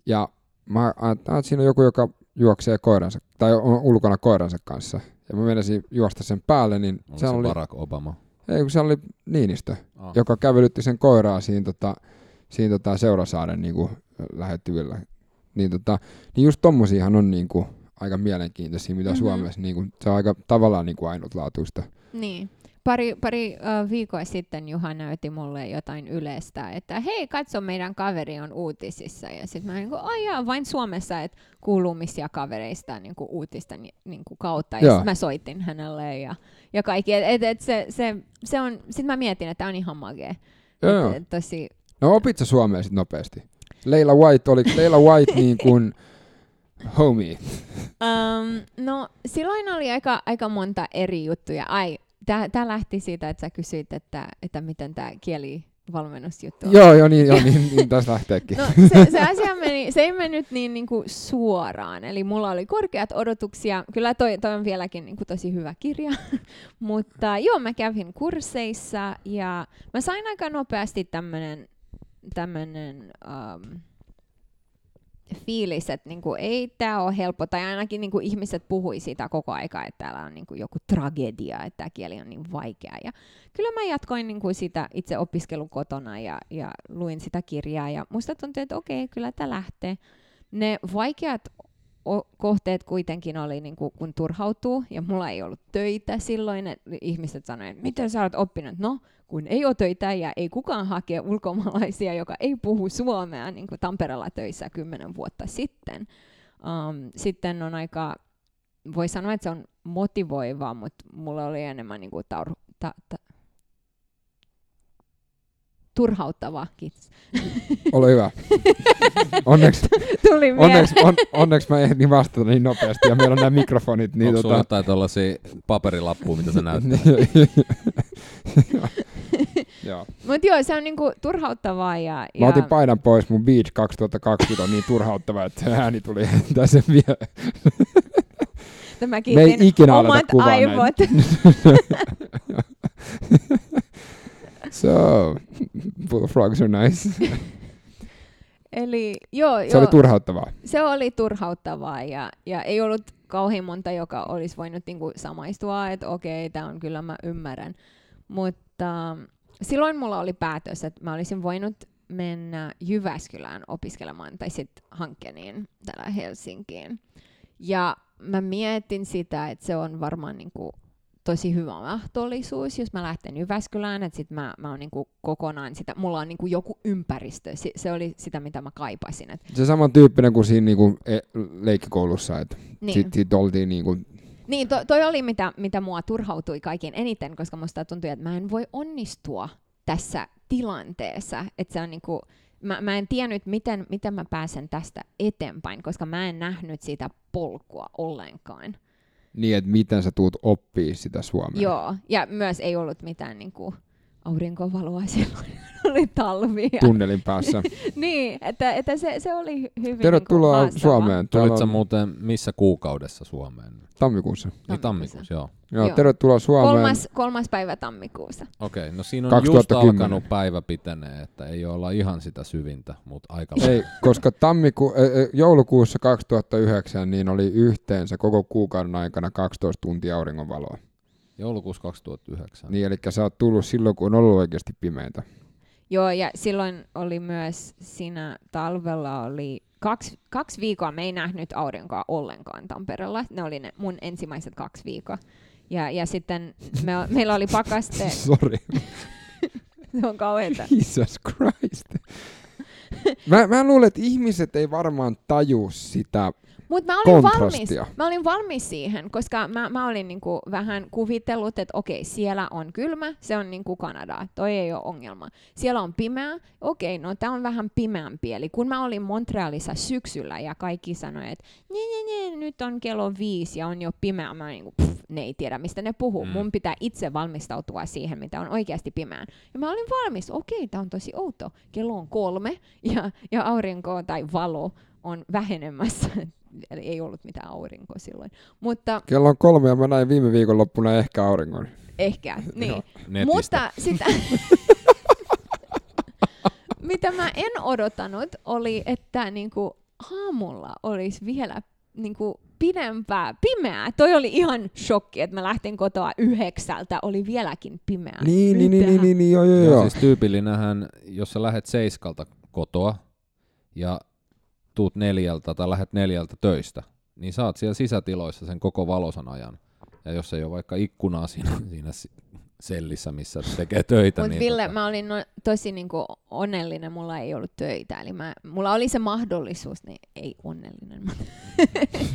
ja mä ajattelin, että siinä on joku, joka juoksee koiransa, tai on ulkona koiransa kanssa. Ja mä menisin juosta sen päälle, niin Onko se oli, Barack Obama? ei, kun se oli Niinistö, Ah. joka kävelytti sen koiraa siinä, tota, siinä tota Seurasaaren niin kuin, lähettyvillä. Niin, tota, niin just tommosiahan on niin kuin, aika mielenkiintoisia, mitä Mhm. mm-hmm. Suomessa, niin kuin, se on aika tavallaan niin kuin ainutlaatuista. niin. Pari, pari viikkoa sitten Juha näytti mulle jotain yleistä, että hei, katso, meidän kaveri on uutisissa. Ja sitten mä niin kuin, ai jaa, vain Suomessa, että kuulumisia kavereista niin kuin uutista ni, niin kuin kautta. Ja sitten mä soitin hänelle ja, ja kaikki. Et, et, et se, se, se on, sitten mä mietin, että tämä on ihan magee. Joo. Et, tosi, No opit sä suomea sit nopeasti? Leila White, oli Leila White niin kuin homie? Um, no silloin oli aika, aika monta eri juttuja. Ai, tämä lähti siitä, että sä kysyit, että, että miten tämä kielivalmennusjuttu on. Joo, joo, niin, joo, niin, niin tästä lähteekin. No se, se asia meni, se ei mennyt niin, niin kuin suoraan, eli mulla oli korkeat odotuksia. Kyllä toi, toi on vieläkin niin kuin tosi hyvä kirja, mutta joo, mä kävin kursseissa ja mä sain aika nopeasti tämmönen, tämmönen um, fiilis, että niinku, ei tämä ole helppo, tai ainakin niinku, ihmiset puhui siitä koko aika, että täällä on niinku, joku tragedia, että tämä kieli on niin vaikea. Ja kyllä mä jatkoin niinku, sitä itse opiskelun kotona ja, ja luin sitä kirjaa, ja musta tuntui, että okei, kyllä tämä lähtee. Ne vaikeat o- kohteet kuitenkin oli, niin kuin, kun turhautuu, ja mulla ei ollut töitä silloin, että ihmiset sanoivat, miten sä olet oppinut? No, kun ei ole töitä ja ei kukaan hakea ulkomaalaisia, joka ei puhu suomea, niin kuin Tampereella töissä kymmenen vuotta sitten. Um, sitten on aika, voi sanoa, että se on motivoivaa, mutta mulla oli enemmän niin kuin taur, ta, ta, turhauttavaa. Kiitos. Ole hyvä. Onneksi, Tuli onneksi, on, onneksi mä ehdin vastata niin nopeasti ja meillä on nämä mikrofonit. Niin Onko sulla tota, jotain tuollaisia paperilappuja, mitä sä näyttää? Joo. Mutta joo, se on niinku turhauttavaa. Ja, Mä ja otin paidan pois, mun Beach 2020 on niin turhauttava, että se ääni tuli tässä vielä. että mä Me ei ikinä aleta omat aivot. So, bullfrogs are nice. Eli joo, Se joo oli turhauttavaa. se oli turhauttavaa ja, ja ei ollut kauhean monta, joka olisi voinut niinku samaistua, että okei, tämä on kyllä, mä ymmärrän. Mutta silloin mulla oli päätös, että mä olisin voinut mennä Jyväskylään opiskelemaan tai sitten Hankkeniin täällä Helsinkiin. Ja mä mietin sitä, että se on varmaan niinku tosi hyvä mahdollisuus, jos mä lähten Jyväskylään, että sit mä, mä oon niinku kokonaan sitä, mulla on niinku joku ympäristö, se, se oli sitä, mitä mä kaipasin. Et, Se samantyyppinen kuin siinä niinku e- leikkikoulussa, että niin. sit, sit oltiin niinku, Niin, to, toi oli mitä, mitä mua turhautui kaikkein eniten, koska musta tuntui, että mä en voi onnistua tässä tilanteessa. Että se on niinku, mä, mä en tiennyt, miten, miten mä pääsen tästä eteenpäin, koska mä en nähnyt sitä polkua ollenkaan. niin, että miten sä tuut oppii sitä suomea. Joo, ja myös ei ollut mitään niinku, aurinkovaloa silloin, oli talvi. Ja, Tunnelin päässä. niin, että, että se, se oli hyvin Tervetuloa niinku, haastava. Suomeen. Täällä Tulit sä on muuten missä kuukaudessa Suomeen? tammikuussa. Niin Tammikuussa. joo. Joo, Joo. tervetuloa Suomeen. Kolmas, kolmas päivä tammikuussa. Okei, no siinä on 2010. just alkanut päivä pitenee, että ei olla ihan sitä syvintä, mutta aika. Ei, koska tammiku, joulukuussa 2009 niin oli yhteensä koko kuukauden aikana 12 tuntia auringonvaloa. Joulukuussa 2009. Niin, eli sä oot tullut silloin, kun on ollut oikeasti pimeitä. Joo, ja silloin oli myös siinä talvella oli kaksi, kaksi viikkoa, me ei nähnyt aurinkoa ollenkaan Tampereella. Ne oli ne mun ensimmäiset kaksi viikkoa. Ja, ja sitten me, meillä oli pakaste, Sorry. se on kauheeta. Jesus Christ. Mä, mä luulen, että ihmiset ei varmaan taju sitä Mutta mä olin valmis, mä olin valmis siihen, koska mä, mä olin niinku vähän kuvitellut, että okei, siellä on kylmä, se on niinku Kanadaa, toi ei ole ongelma. Siellä on pimeä, okei, no tää on vähän pimeämpi. Eli kun mä olin Montrealissa syksyllä ja kaikki sanoi, että nyt on kello viisi ja on jo pimeä, mä niinku, pff, ne ei tiedä mistä ne puhuu. Mm. Mun pitää itse valmistautua siihen, mitä on oikeasti pimeää. Ja mä olin valmis, okei, tää on tosi outo. Kello on kolme ja, ja aurinko tai valo on vähenemässä. Ei ollut mitään aurinkoa silloin. Mutta Kello on kolme ja mä näin viime viikonloppuna ehkä auringon. ehkä, niin. Mutta sitä, mitä mä en odottanut, oli, että niinku aamulla olisi vielä niinku pidempää, pimeää. Toi oli ihan shokki, että mä lähtin kotoa yhdeksältä, oli vieläkin pimeää. Niin, niin, niin, niin, niin, niin, joo, joo, Joo, joo. siis tyypillinähän, jos sä lähet seiskalta kotoa ja tuut neljältä tai lähet neljältä töistä, niin saat siellä sisätiloissa sen koko valosan ajan. Ja jos ei ole vaikka ikkunaa siinä, siinä si- sellissä, missä tekee töitä, Mutta niin Ville, tota, mä olin no, tosi niinku onnellinen, mulla ei ollut töitä, eli mä, mulla oli se mahdollisuus, niin ei onnellinen,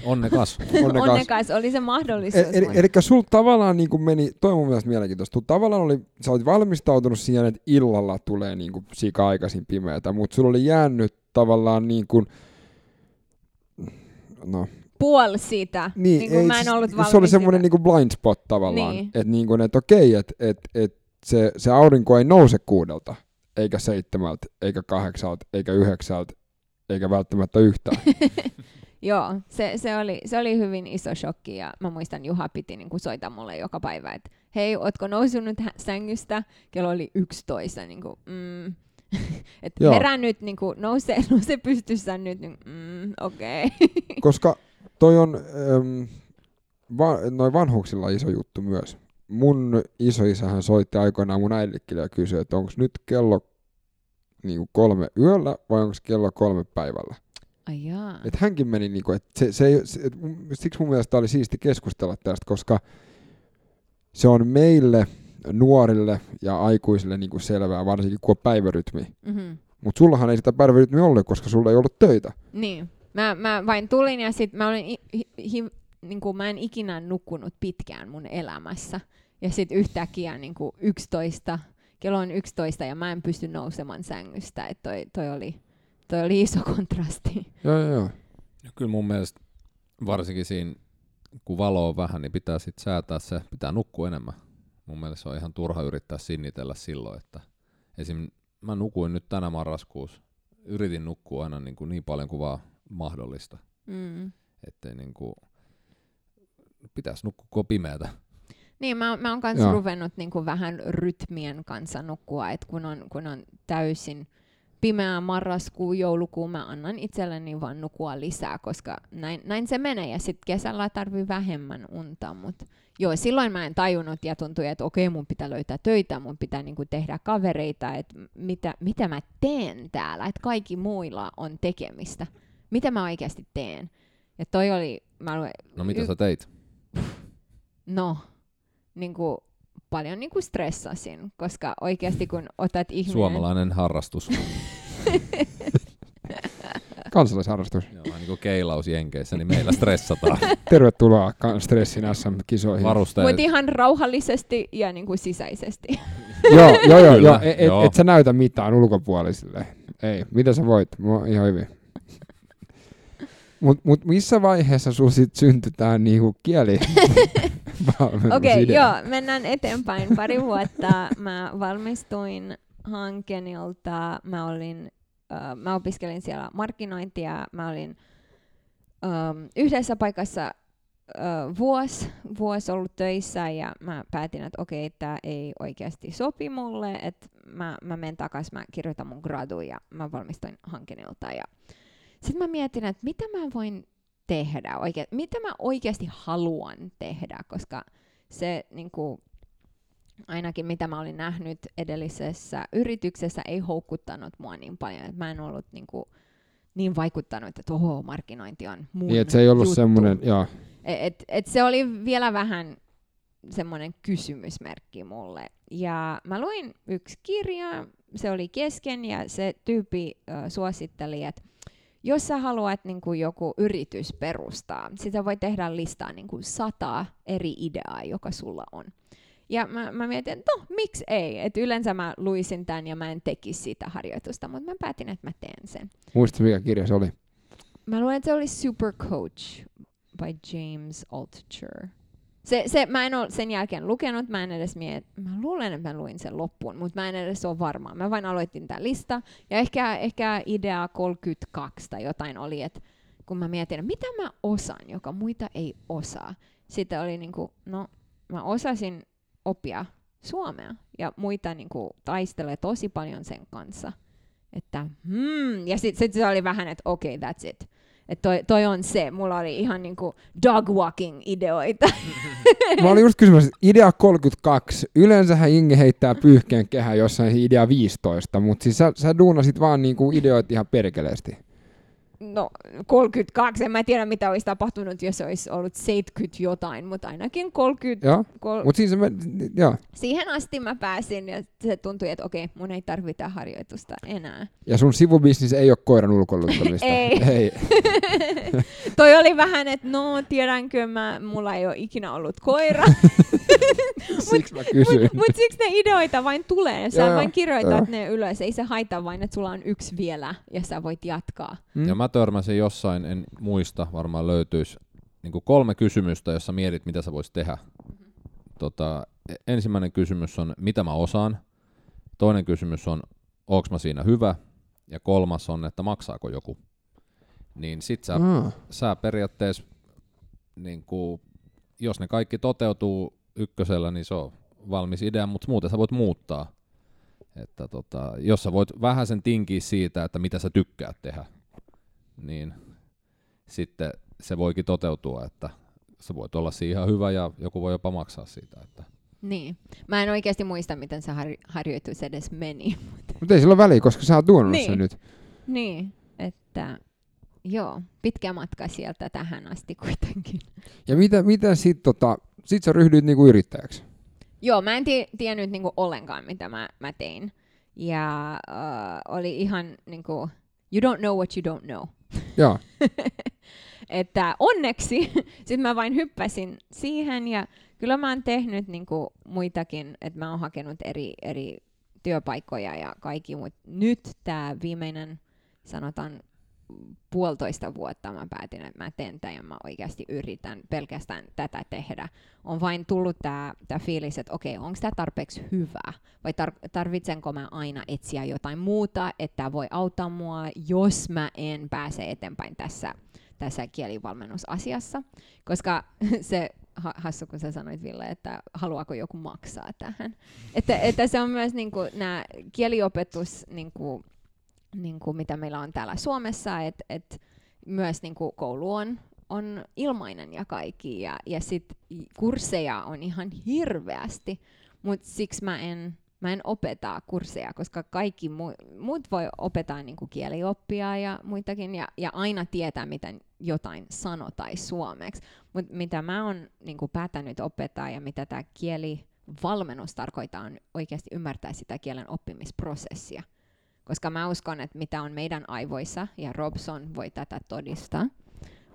onnekas. Onnekas. onnekas oli se mahdollisuus. E- Eli, mun- eli sulla tavallaan niin kuin meni, toi on mun mielestä mielenkiintoista, tavallaan oli, sä olit valmistautunut siihen, että illalla tulee niin kuin sika aikaisin pimeätä, mutta sulla oli jäänyt tavallaan niin kuin, no, puoli sitä, niin, niin kuin mä en siis- ollut se oli semmoinen sitä. niin kuin blind spot tavallaan, Niin. että niin kuin, että okei, että et, et se, se aurinko ei nouse kuudelta, eikä seitsemältä, eikä kahdeksalta, eikä yhdeksältä, eikä välttämättä yhtään. Joo, se, se, oli, se oli hyvin iso shokki ja mä muistan Juha piti niin kuin soittaa mulle joka päivä, että hei, ootko nousunut sängystä? Kello oli 11, niin kuin, mm. että Joo. herää nyt, niin kuin, nouse, nouse pystyssä nyt, niin, mm, okei. Okay. Koska toi on, äm, va, noin vanhuksilla iso juttu myös. Mun isoisähän soitti aikoinaan mun äidillekin ja kysyi, että onko nyt kello niin kuin kolme yöllä vai onko kello kolme päivällä. Ai jaa. Et hänkin meni, niin kuin, että se, se, se, et siksi mun mielestä oli siisti keskustella tästä, koska se on meille nuorille ja aikuisille niin kuin selvää, varsinkin kun on päivärytmi. Mm-hmm. Mutta sullahan ei sitä päivärytmiä ollut, koska sulla ei ollut töitä. Niin. Mä, mä vain tulin ja sit mä olin, hi, hi, hi, niin kuin mä en ikinä nukkunut pitkään mun elämässä. Ja sit yhtäkkiä niin kuin 11, kello on 11 ja mä en pysty nousemaan sängystä. Et toi, toi, oli, toi oli iso kontrasti. Joo, joo, joo. Kyllä mun mielestä varsinkin siinä, kun valo on vähän, niin pitää sitten säätää se, pitää nukkua enemmän. Mun mielestä se on ihan turha yrittää sinnitellä silloin, että esim. mä nukuin nyt tänä marraskuussa, yritin nukkua aina niin, kuin niin paljon kuin vaan mahdollista, Mm. ettei niin kuin, pitäisi nukkua pimeätä. Niin, mä, mä oon kans Joo. ruvennut niin kuin vähän rytmien kanssa nukkua, että kun on, kun on täysin pimeä marraskuu, joulukuu, mä annan itselleni vaan nukua lisää, koska näin, näin se menee. Ja sitten kesällä tarvii vähemmän unta, mutta joo, silloin mä en tajunnut ja tuntui, että okei, mun pitää löytää töitä, mun pitää niinku tehdä kavereita, että mitä, mitä mä teen täällä, että kaikki muilla on tekemistä. Mitä mä oikeasti teen? Ja toi oli, mä luen, No mitä y- sä teit? no, niinku, paljon niinku stressasin, koska oikeasti kun otat ihminen... Suomalainen harrastus. Kansalaisharrastus. Joo, niin kuin keilaus Jenkeissä, niin meillä stressataan. Tervetuloa Stressin SM-kisoihin. Varusteet. Mutta ihan rauhallisesti ja niinku sisäisesti. joo, joo, joo, Kyllä, joo. Et, et, joo. et sä näytä mitään ulkopuolisille. Ei, mitä sä voit? Mua ihan hyvin. Mut, mut missä vaiheessa sul sit syntyi tää niinku kieli? Okei, okay, joo, mennään eteenpäin. Pari vuotta mä valmistuin Hankenilta. Mä, olin, äh, mä opiskelin siellä markkinointia. Mä olin ähm, yhdessä paikassa äh, vuosi, vuosi ollut töissä ja mä päätin, että okei, okay, tämä ei oikeasti sopi mulle, että mä, mä menen takaisin, mä kirjoitan mun gradu ja mä valmistuin Hankenilta ja sitten mä mietin, että mitä mä voin tehdä, oike- mitä mä oikeasti haluan tehdä, koska se niin kuin, ainakin mitä mä olin nähnyt edellisessä yrityksessä ei houkuttanut mua niin paljon, että mä en ollut niin, kuin, niin vaikuttanut, että oho, markkinointi on mun Niin, et se ei ollut juttu. semmoinen, joo. Et, et, et se oli vielä vähän semmoinen kysymysmerkki mulle. Ja mä luin yksi kirja, se oli kesken ja se tyyppi äh, suositteli, että jos sä haluat niin kuin joku yritys perustaa, sitä voi tehdä listaa niin kuin sata eri ideaa, joka sulla on. Ja mä, mä mietin, että no, miksi ei? Et yleensä mä luisin tämän ja mä en tekisi sitä harjoitusta, mutta mä päätin, että mä teen sen. Muista mikä kirja se oli? Mä luulen, että se oli Super Coach by James Altucher. Se, se, mä en ole sen jälkeen lukenut, mä en edes miet, mä luulen, että mä luin sen loppuun, mutta mä en edes ole varma. Mä vain aloitin tämän lista, ja ehkä, ehkä idea 32 tai jotain oli, että kun mä mietin, mitä mä osaan, joka muita ei osaa. Sitten oli niinku, no mä osasin oppia suomea, ja muita niinku taistelee tosi paljon sen kanssa. Että hmm, ja sitten sit se oli vähän, että okei, okay, that's it. Että toi, toi on se. Mulla oli ihan niinku dog walking ideoita. Mä olin just kysymässä, idea 32. Yleensähän Inge heittää pyyhkeen kehään jossain idea 15, mutta siis sä, sä duunasit vaan niinku ideoita ihan perkeleesti. No, 32. En mä tiedä, mitä olisi tapahtunut, jos olisi ollut 70 jotain, mutta ainakin 30. Joo, Kol- mutta siis me- joo. siihen asti mä pääsin ja se tuntui, että okei, mun ei tarvita harjoitusta enää. Ja sun sivubisnis ei ole koiran ulkoiluttamista. Ei. ei. Toi oli vähän, että no, tiedänkö mä, mulla ei ole ikinä ollut koira. Siksi mä kysyin. Mutta mut siksi ne ideoita vain tulee. Sä Joo, vain kirjoitat joo. ne ylös. Ei se haittaa vain, että sulla on yksi vielä ja sä voit jatkaa. Mm? Ja mä törmäsin jossain, en muista, varmaan löytyisi niin kolme kysymystä, jossa mietit, mitä sä voisit tehdä. Tota, ensimmäinen kysymys on, mitä mä osaan. Toinen kysymys on, onko mä siinä hyvä. Ja kolmas on, että maksaako joku. Niin sit sä, Ah. sä periaatteessa, niin kuin, jos ne kaikki toteutuu ykkösellä, niin se on valmis idea, mutta muuten sä voit muuttaa. Että tota, jos sä voit vähän sen tinkiä siitä, että mitä sä tykkäät tehdä, niin sitten se voikin toteutua, että sä voit olla siinä ihan hyvä ja joku voi jopa maksaa siitä. Että Niin. Mä en oikeasti muista, miten se har- harjoitus edes meni. Mutta ei sillä ole väliä, koska sä oot duunannut Niin. sen nyt. niin, että joo, pitkä matka sieltä tähän asti kuitenkin. Ja mitä, mitä sit, tota, sit sä ryhdyit niinku yrittäjäksi? Joo, mä en tie- tiennyt niinku ollenkaan, mitä mä, mä tein. Ja uh, oli ihan niinku, you don't know what you don't know. Joo. että onneksi sitten mä vain hyppäsin siihen ja kyllä mä oon tehnyt niinku muitakin, että mä oon hakenut eri, eri työpaikkoja ja kaikki, mutta nyt tämä viimeinen, sanotaan puolitoista vuotta mä päätin, että mä teen tämän ja mä oikeasti yritän pelkästään tätä tehdä. On vain tullut tämä fiilis, että okei, onko tämä tarpeeksi hyvä vai tar- tarvitsenko mä aina etsiä jotain muuta, että tää voi auttaa mua, jos mä en pääse eteenpäin tässä, tässä kielivalmennusasiassa. Koska se ha- hassu, kun sä sanoit Ville, että haluaako joku maksaa tähän. Että, että se on myös niinku, nämä kieliopetus niinku, niin kuin mitä meillä on täällä Suomessa, että et myös niin kuin koulu on, on ilmainen ja kaikki, ja, ja sit kursseja on ihan hirveästi, mutta siksi mä en, mä en opeta kursseja, koska kaikki mu- muut voi opettaa niin kuin kielioppia ja muitakin, ja, ja aina tietää, miten jotain sanotaan suomeksi. Mutta mitä mä oon niin kuin päättänyt opettaa ja mitä tämä kielivalmennus tarkoittaa, on oikeasti ymmärtää sitä kielen oppimisprosessia. Koska mä uskon, että mitä on meidän aivoissa, ja Robson voi tätä todistaa,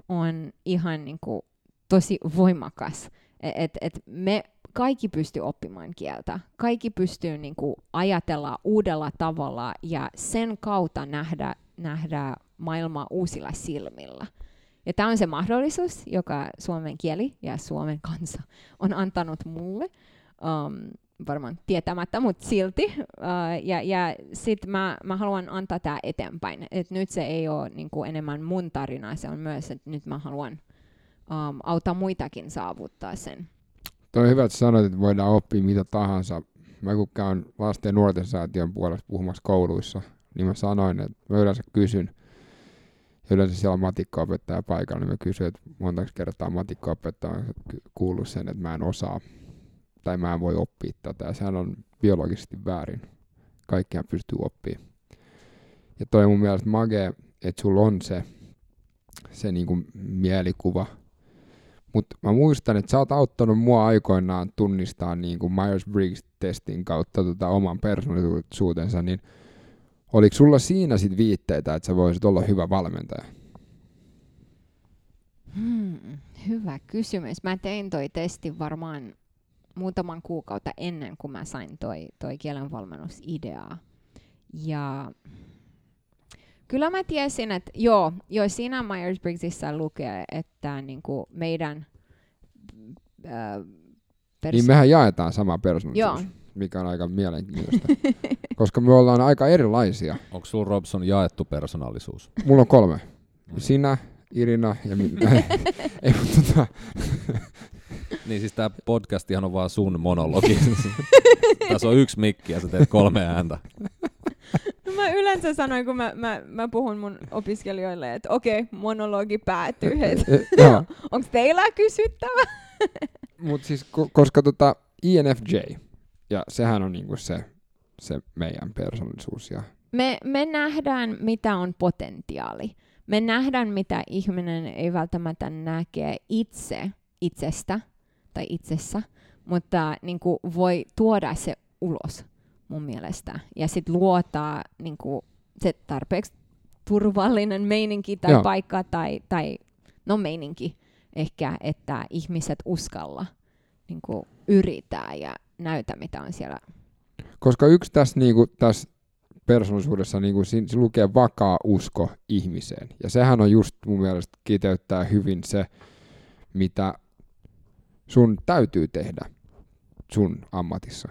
on ihan niin kuin tosi voimakas. Et, et me kaikki pystyy oppimaan kieltä. Kaikki pystyy niin kuin ajatella uudella tavalla ja sen kautta nähdä, nähdä maailma uusilla silmillä. Ja tämä on se mahdollisuus, joka suomen kieli ja suomen kansa on antanut mulle. Um, varmaan tietämättä, mutta silti. Uh, ja ja sitten mä, mä haluan antaa tämä eteenpäin. Et nyt se ei ole niinku enemmän mun tarina, se on myös, että nyt mä haluan um, auttaa muitakin saavuttaa sen. Toi on hyvä, että sanoit, että voidaan oppia mitä tahansa. Mä kun käyn lasten ja nuorten säätiön puolesta puhumassa kouluissa, niin mä sanoin, että mä yleensä kysyn, ja yleensä siellä on matikko-opettaja paikalla, niin mä kysyn, että montako kertaa matikko-opettaja on kuullut sen, että mä en osaa tai mä en voi oppia tätä. Sehän on biologisesti väärin. Kaikkihan pystyy oppimaan. Ja toi on mun mielestä mage, että sulla on se, se niinku mielikuva. Mutta mä muistan, että sä oot auttanut mua aikoinaan tunnistaa niin kuin Myers-Briggs-testin kautta tota oman persoonallisuutensa, niin oliko sulla siinä sit viitteitä, että sä voisit olla hyvä valmentaja? Hmm, hyvä kysymys. Mä tein toi testi varmaan muutaman kuukautta ennen kuin mä sain toi, toi kielenvalmennusideaa. Ja kyllä mä tiesin, että joo, joo siinä Myers-Briggsissa lukee, että niin kuin meidän äh, perso- Niin mehän jaetaan sama persoonallisuus, joo. mikä on aika mielenkiintoista, koska me ollaan aika erilaisia. Onko sulla Robson jaettu persoonallisuus? Mulla on kolme. Sinä, Irina ja minä. Ei, mutta tota, niin siis tää podcastihan on vaan sun monologi. Tässä on yksi mikki ja sä teet kolme ääntä. No mä yleensä sanoin, kun mä, mä, mä puhun mun opiskelijoille, että okei, okay, monologi päättyy. Onko teillä kysyttävä? Mutta siis, koska tota INFJ, ja sehän on niinku se, se meidän persoonallisuus. Ja... Me, me nähdään, mitä on potentiaali. Me nähdään, mitä ihminen ei välttämättä näkee itse itsestä tai itsessä, mutta niin kuin voi tuoda se ulos mun mielestä. Ja sitten luottaa niin kuin, se tarpeeksi turvallinen meininki tai Joo. paikka tai, tai no meininki ehkä, että ihmiset uskalla niin kuin, yrittää ja näytä, mitä on siellä. Koska yksi tässä, niin kuin, tässä persoonallisuudessa niin kuin, siinä, lukee vakaa usko ihmiseen. Ja sehän on just mun mielestä kiteyttää hyvin se, mitä sun täytyy tehdä sun ammatissa.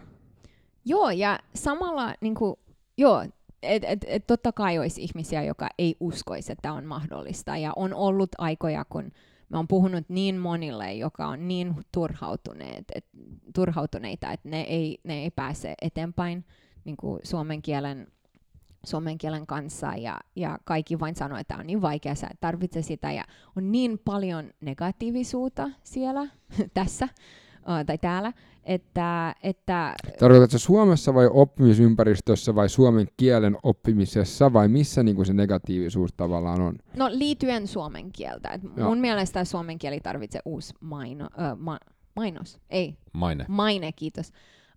Joo, ja samalla niin kuin, joo, et, et, et totta kai olisi ihmisiä, joka ei uskoisi, että on mahdollista. Ja on ollut aikoja, kun mä oon puhunut niin monille, joka on niin turhautuneet, et, turhautuneita, että ne ei, ne ei pääse eteenpäin niin kuin suomen kielen suomen kielen kanssa ja, ja kaikki vain sanoo, että on niin vaikea, sä tarvitse sitä ja on niin paljon negatiivisuutta siellä, tässä tai täällä, että... että Tarkoitatko Suomessa vai oppimisympäristössä vai suomen kielen oppimisessa vai missä niin kuin se negatiivisuus tavallaan on? No liittyen suomen kieltä. Et mun mielestä suomen kieli tarvitsee uusi maino, uh, ma, mainos. Ei. Maine. Maine, kiitos.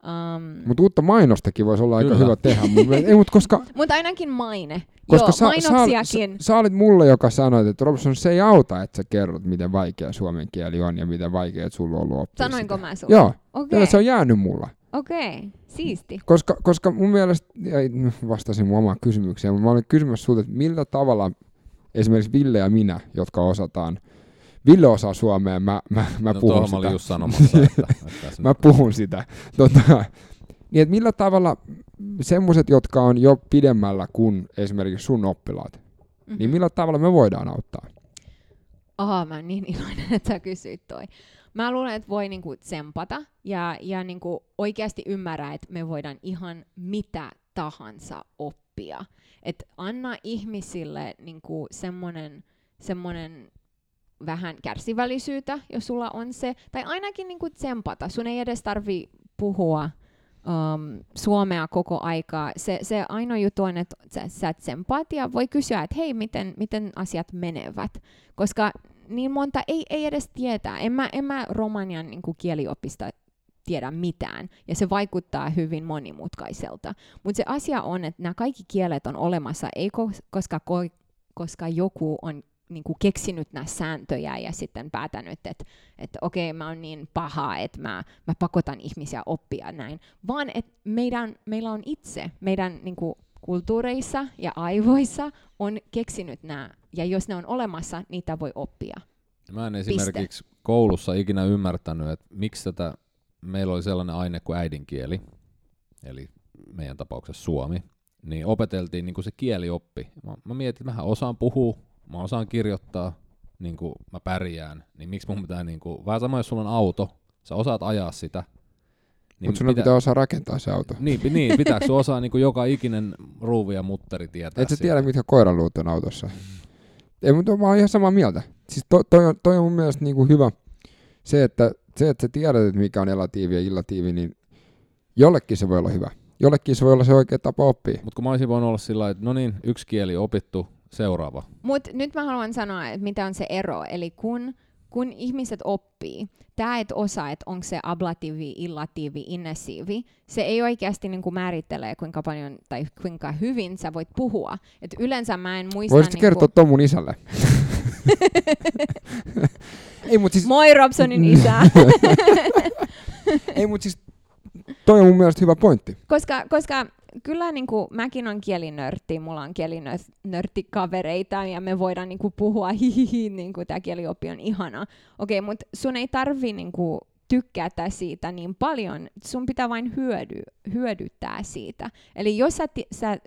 Um, mutta uutta mainostakin voisi olla Kyllä. aika hyvä tehdä. Ei, mut koska, mutta ainakin maine. Koska Joo, sä, mainoksiakin. Sä, sä, sä olit mulle, joka sanoi, että Robson, se ei auta, että sä kerrot, miten vaikea suomen kieli on ja miten vaikea sulla on ollut oppia Sanoinko sitä. mä sulle? Joo, okay. se on jäänyt mulla. Okei, okay. siisti. Koska, koska mun mielestä, vastasin mun omaan kysymykseen, mutta mä olin kysymässä sulta, että millä tavalla esimerkiksi Ville ja minä, jotka osataan Ville osaa suomea, mä, mä, mä no, puhun sitä. Mä just sanomassa, että, että mä puhun sitä. Tota, niin että millä tavalla semmoiset, jotka on jo pidemmällä kuin esimerkiksi sun oppilaat, mm-hmm. niin mhm. millä tavalla me voidaan auttaa? Aha, mä oon niin iloinen, että sä kysyit toi. Mä luulen, että voi niinku tsempata ja, ja niinku oikeasti ymmärrä, että me voidaan ihan mitä tahansa oppia. että anna ihmisille niinku semmoinen semmonen vähän kärsivällisyyttä, jos sulla on se, tai ainakin niinku tsempata. Sun ei edes tarvi puhua um, suomea koko aikaa. Se, se ainoa juttu on, että sä, sä tsempaat ja voi kysyä, että hei, miten, miten asiat menevät. Koska niin monta ei, ei edes tietää. En mä, en mä romanian niin kuin kieliopista tiedä mitään, ja se vaikuttaa hyvin monimutkaiselta. Mutta se asia on, että nämä kaikki kielet on olemassa, ei koska, koska joku on niin kuin keksinyt nämä sääntöjä ja sitten päätänyt, että, että okei, mä oon niin paha, että mä, mä pakotan ihmisiä oppia näin, vaan että meidän, meillä on itse, meidän niin kuin kulttuureissa ja aivoissa on keksinyt nämä, ja jos ne on olemassa, niitä voi oppia. Mä en esimerkiksi Piste. koulussa ikinä ymmärtänyt, että miksi tätä, meillä oli sellainen aine kuin äidinkieli, eli meidän tapauksessa suomi, niin opeteltiin niin kuin se kielioppi. Mä, mä mietin, että mähän osaan puhua, mä osaan kirjoittaa, niin kuin mä pärjään, niin miksi mun pitää, niin kuin, vähän sama jos sulla on auto, sä osaat ajaa sitä, niin Mutta sun pitää, pitää osaa rakentaa se auto. Niin, niin pitääkö osaa niin kuin joka ikinen ruuvi ja mutteri tietää Et sä tiedä, mitkä koiraluut on autossa. Ei, mutta mä oon ihan samaa mieltä. Siis to, toi, on, toi on mun mielestä niin kuin hyvä se, että, se, että sä tiedät, että mikä on elatiivi ja illatiivi, niin jollekin se voi olla hyvä. Jollekin se voi olla se oikea tapa oppia. Mutta kun mä olisin voinut olla sillä että no niin, yksi kieli opittu, seuraava. Mutta nyt mä haluan sanoa, että mitä on se ero. Eli kun kun ihmiset oppii, tämä et osaa, että onko se ablatiivi, illatiivi, innesiivi, se ei oikeasti niin kuin määrittele, kuinka paljon tai kuinka hyvin sä voit puhua. Et yleensä mä en muista... Voisitko niin kertoa kuin... mun isälle? ei, mut siis... Moi Robsonin isä! ei, mutta siis toi on mun mielestä hyvä pointti. Koska, koska kyllä niin kuin, mäkin on kielinörtti, mulla on kielinörttikavereita ja me voidaan niin kuin, puhua hihihi, niin kuin tämä kielioppi on ihana. Okei, okay, mutta sun ei tarvi niin kuin, tykätä siitä niin paljon, sun pitää vain hyödy, hyödyttää siitä. Eli jos sä, sä,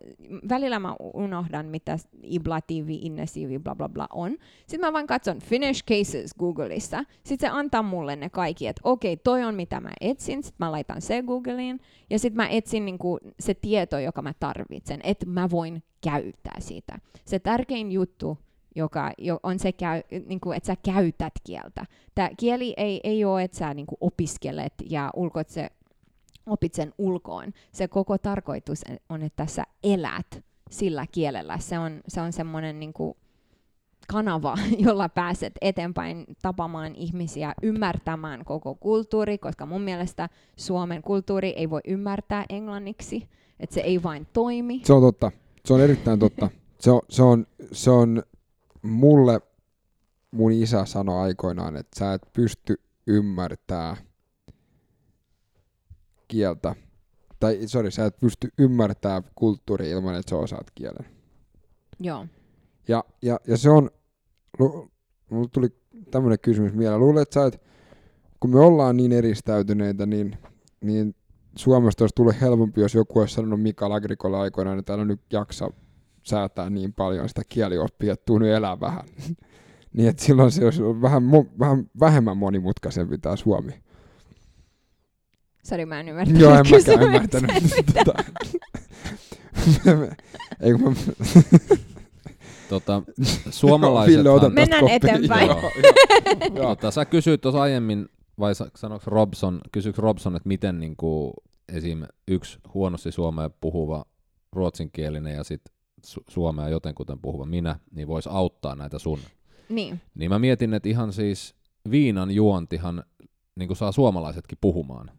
välillä mä unohdan, mitä iblatiivi, innesiivi, bla bla bla on, sitten mä vaan katson Finnish Cases Googleissa, sitten se antaa mulle ne kaikki, että okei, okay, toi on mitä mä etsin, sitten mä laitan se Googleen, ja sitten mä etsin niinku se tieto, joka mä tarvitsen, että mä voin käyttää siitä. Se tärkein juttu joka on se, käy, niin kuin, että sä käytät kieltä. Tämä kieli ei, ei ole, että sä niin kuin opiskelet ja ulkoit se, opit sen ulkoon. Se koko tarkoitus on, että sä elät sillä kielellä. Se on, se on semmoinen niin kuin kanava, jolla pääset eteenpäin tapamaan ihmisiä, ymmärtämään koko kulttuuri, koska mun mielestä Suomen kulttuuri ei voi ymmärtää englanniksi, että se ei vain toimi. Se on totta. Se on erittäin totta. Se on, se on, se on mulle mun isä sanoi aikoinaan, että sä et pysty ymmärtää kieltä. Tai sorry, sä et pysty ymmärtää kulttuuria ilman, että sä osaat kielen. Joo. Ja, ja, ja se on, mulle tuli tämmöinen kysymys mieleen. Luulen, että sä et, kun me ollaan niin eristäytyneitä, niin, niin Suomesta olisi tullut helpompi, jos joku olisi sanonut Mika Lagrikolle aikoinaan, että älä nyt jaksa säätää niin paljon sitä kielioppia, että tuu nyt elää vähän. niin että silloin se olisi vähän, vähän vähemmän monimutkaisempi tämä Suomi. Sori, mä en ymmärtänyt Joo, en mäkään ymmärtänyt. tota, ei kun mä... tota, suomalaiset... Ville, Mennään koppi. eteenpäin. Joo, joo. tota, sä kysyit tuossa aiemmin, vai sanoiko Robson, kysyykö Robson, että miten niin kuin, esim. yksi huonosti suomea puhuva ruotsinkielinen ja sitten su- suomea jotenkuten puhuva minä, niin voisi auttaa näitä sun. Niin. Niin mä mietin, että ihan siis viinan juontihan niin saa suomalaisetkin puhumaan.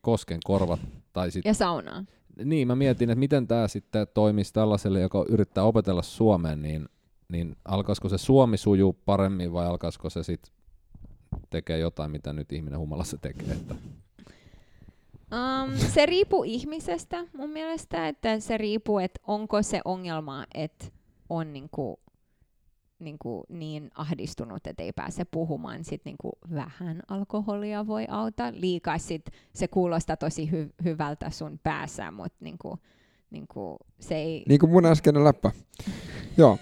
Kosken korvat. Tai sit... Ja saunaa. Niin, mä mietin, että miten tämä sitten toimisi tällaiselle, joka yrittää opetella suomeen, niin, niin alkaisiko se suomi sujuu paremmin vai alkaisiko se sitten tekee jotain, mitä nyt ihminen humalassa tekee. Että... Um, se riippuu ihmisestä mun mielestä, että se riippuu, että onko se ongelma, että on niinku, niinku niin ahdistunut, että ei pääse puhumaan, sit niinku vähän alkoholia voi auttaa. Liikaa sit se kuulostaa tosi hy- hyvältä sun päässä, mutta niinku, niinku se ei... Niin kuin mun äskeinen läppä. Joo.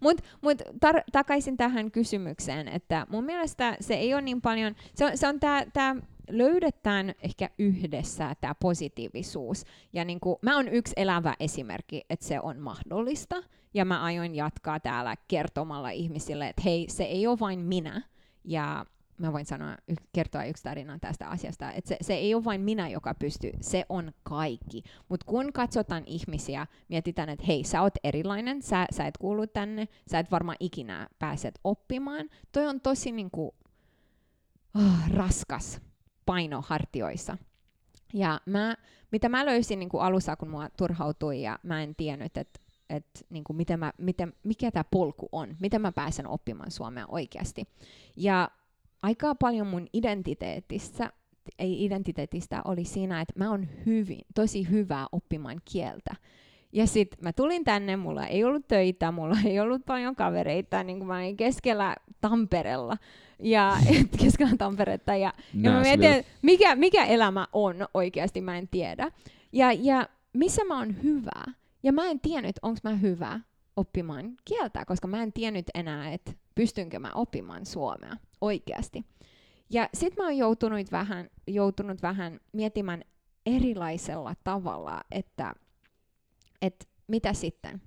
Mutta mut tar- takaisin tähän kysymykseen, että mun mielestä se ei ole niin paljon, se on, se on tämä löydetään ehkä yhdessä tämä positiivisuus. Ja niin kuin, mä oon yksi elävä esimerkki, että se on mahdollista. Ja mä aion jatkaa täällä kertomalla ihmisille, että hei, se ei ole vain minä. Ja mä voin sanoa, kertoa yksi tarina tästä asiasta, että se, se ei ole vain minä, joka pystyy, se on kaikki. Mutta kun katsotaan ihmisiä, mietitään, että hei, sä oot erilainen, sä, sä et kuulu tänne, sä et varmaan ikinä pääset oppimaan. Toi on tosi niinku, oh, raskas paino hartioissa. Ja mä, mitä mä löysin niin kuin alussa, kun mua turhautui ja mä en tiennyt, että et, niin kuin miten miten, mikä tämä polku on, miten mä pääsen oppimaan suomea oikeasti. Ja aika paljon mun identiteetissä, ei identiteetistä oli siinä, että mä oon hyvin, tosi hyvä oppimaan kieltä. Ja sitten mä tulin tänne, mulla ei ollut töitä, mulla ei ollut paljon kavereita, niin kuin mä olin keskellä Tampereella ja keskellä Tamperetta. Ja, ja mä mietin, mikä, mikä elämä on oikeasti, mä en tiedä. Ja, ja missä mä oon hyvä. Ja mä en tiennyt, onko mä hyvä oppimaan kieltä, koska mä en tiennyt enää, että pystynkö mä oppimaan suomea oikeasti. Ja sitten mä oon joutunut vähän, joutunut vähän miettimään erilaisella tavalla, että, että mitä sitten,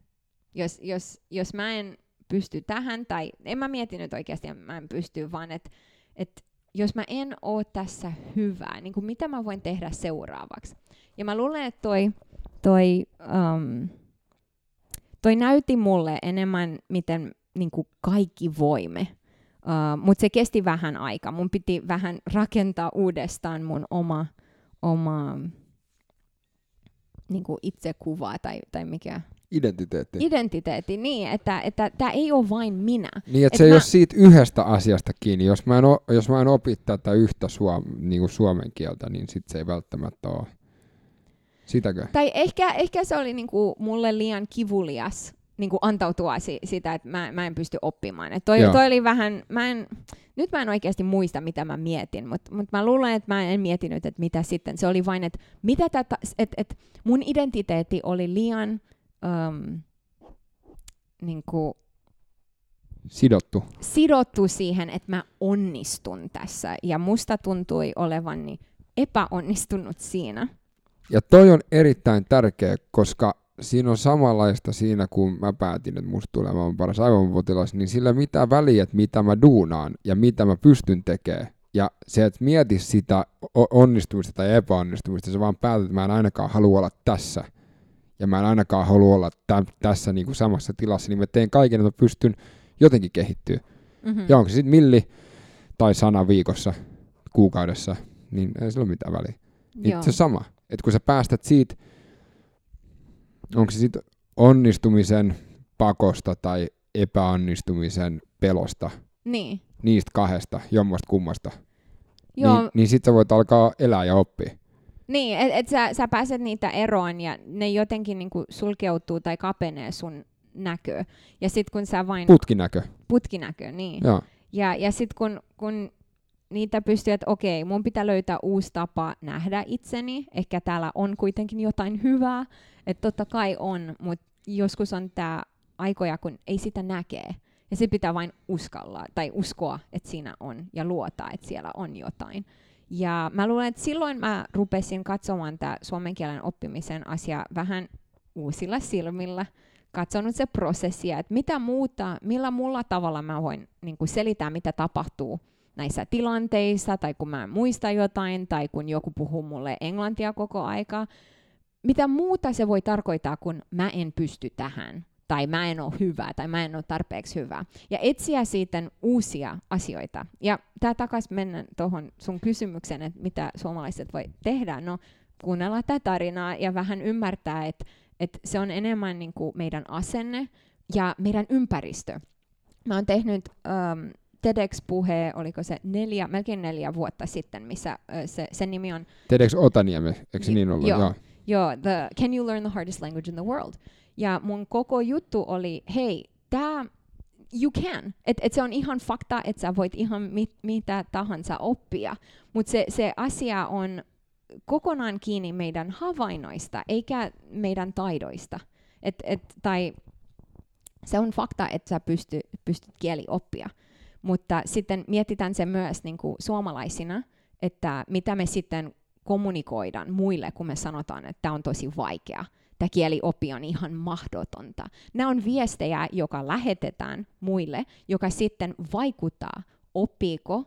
jos, jos, jos mä en pysty tähän, tai en mä miettinyt oikeasti, mä en pysty, vaan että et jos mä en oo tässä hyvää, niin kuin mitä mä voin tehdä seuraavaksi. Ja mä luulen, että toi, toi, um, toi näytti mulle enemmän, miten niin kuin kaikki voimme. Uh, Mutta se kesti vähän aikaa. Mun piti vähän rakentaa uudestaan mun oma, oma niin kuin itsekuvaa tai, tai mikä Identiteetti. Identiteetti, niin, että että tämä ei ole vain minä. Niin, että et se mä... ei ole siitä yhdestä asiasta kiinni. Jos mä en, o, jos mä en opi tätä yhtä suom, niin kuin suomen kieltä, niin sit se ei välttämättä ole. Sitäkö? Tai ehkä, ehkä se oli niin kuin mulle liian kivulias niin kuin antautua si- sitä, että mä, mä en pysty oppimaan. Et toi, toi oli vähän, mä en, nyt mä en oikeasti muista, mitä mä mietin, mutta mut mä luulen, että mä en mietinyt, että mitä sitten. Se oli vain, että mitä tätä, että et mun identiteetti oli liian um, niin kuin, sidottu. sidottu siihen, että mä onnistun tässä. Ja musta tuntui olevan niin epäonnistunut siinä. Ja toi on erittäin tärkeä, koska siinä on samanlaista siinä, kun mä päätin, että musta tulee maailman paras aivopotilas, niin sillä mitä väliä, että mitä mä duunaan ja mitä mä pystyn tekemään. Ja se, että mieti sitä onnistumista tai epäonnistumista, se vaan päätät, että mä en ainakaan halua olla tässä – ja mä en ainakaan halua olla tä- tässä niin kuin samassa tilassa, niin mä teen kaiken, että mä pystyn jotenkin kehittyä. Mm-hmm. Ja onko se sitten milli tai sana viikossa, kuukaudessa, niin ei sillä ole mitään väliä. Niin se sama, että kun sä päästät siitä, onko se sitten onnistumisen pakosta tai epäonnistumisen pelosta, niin. niistä kahdesta, jommasta kummasta, Joo. niin, niin sitten sä voit alkaa elää ja oppia. Niin, että et sä, sä pääset niitä eroon ja ne jotenkin niinku sulkeutuu tai kapenee sun näkö. Ja sit kun sä vain... Putkinäkö. Putkinäkö, niin. Joo. Ja, ja sit kun, kun niitä pystyy, että okei, mun pitää löytää uusi tapa nähdä itseni. Ehkä täällä on kuitenkin jotain hyvää. Että totta kai on, mutta joskus on tämä aikoja, kun ei sitä näkee. Ja se pitää vain uskalla tai uskoa, että siinä on ja luota, että siellä on jotain. Ja mä luulen, että silloin mä rupesin katsomaan tämä suomen kielen oppimisen asia vähän uusilla silmillä, katsonut se prosessia, että mitä muuta, millä muulla tavalla mä voin niin kuin selittää, mitä tapahtuu näissä tilanteissa, tai kun mä muistan jotain, tai kun joku puhuu mulle englantia koko aika. Mitä muuta se voi tarkoittaa, kun mä en pysty tähän tai mä en ole hyvä, tai mä en ole tarpeeksi hyvä. Ja etsiä siitä uusia asioita. Ja tämä takaisin mennä tuohon sun kysymykseen, että mitä suomalaiset voi tehdä. No, kuunnella tätä tarinaa ja vähän ymmärtää, että, että se on enemmän niin kuin meidän asenne ja meidän ympäristö. Mä oon tehnyt um, TEDx-puhe, oliko se neljä, melkein neljä vuotta sitten, missä uh, se, sen nimi on... TEDx Otaniemi, eikö se niin ollut? Joo, joo. Joo the, Can you learn the hardest language in the world? Ja mun koko juttu oli, hei, tämä you can. Et, et se on ihan fakta, että sä voit ihan mit, mitä tahansa oppia. Mutta se, se asia on kokonaan kiinni meidän havainnoista, eikä meidän taidoista. Et, et, tai se on fakta, että sä pysty, pystyt kieli oppia. Mutta sitten mietitään se myös niin kuin suomalaisina, että mitä me sitten kommunikoidaan muille, kun me sanotaan, että tämä on tosi vaikea. Tämä kielioppi on ihan mahdotonta. Nämä on viestejä, joka lähetetään muille, joka sitten vaikuttaa, oppiiko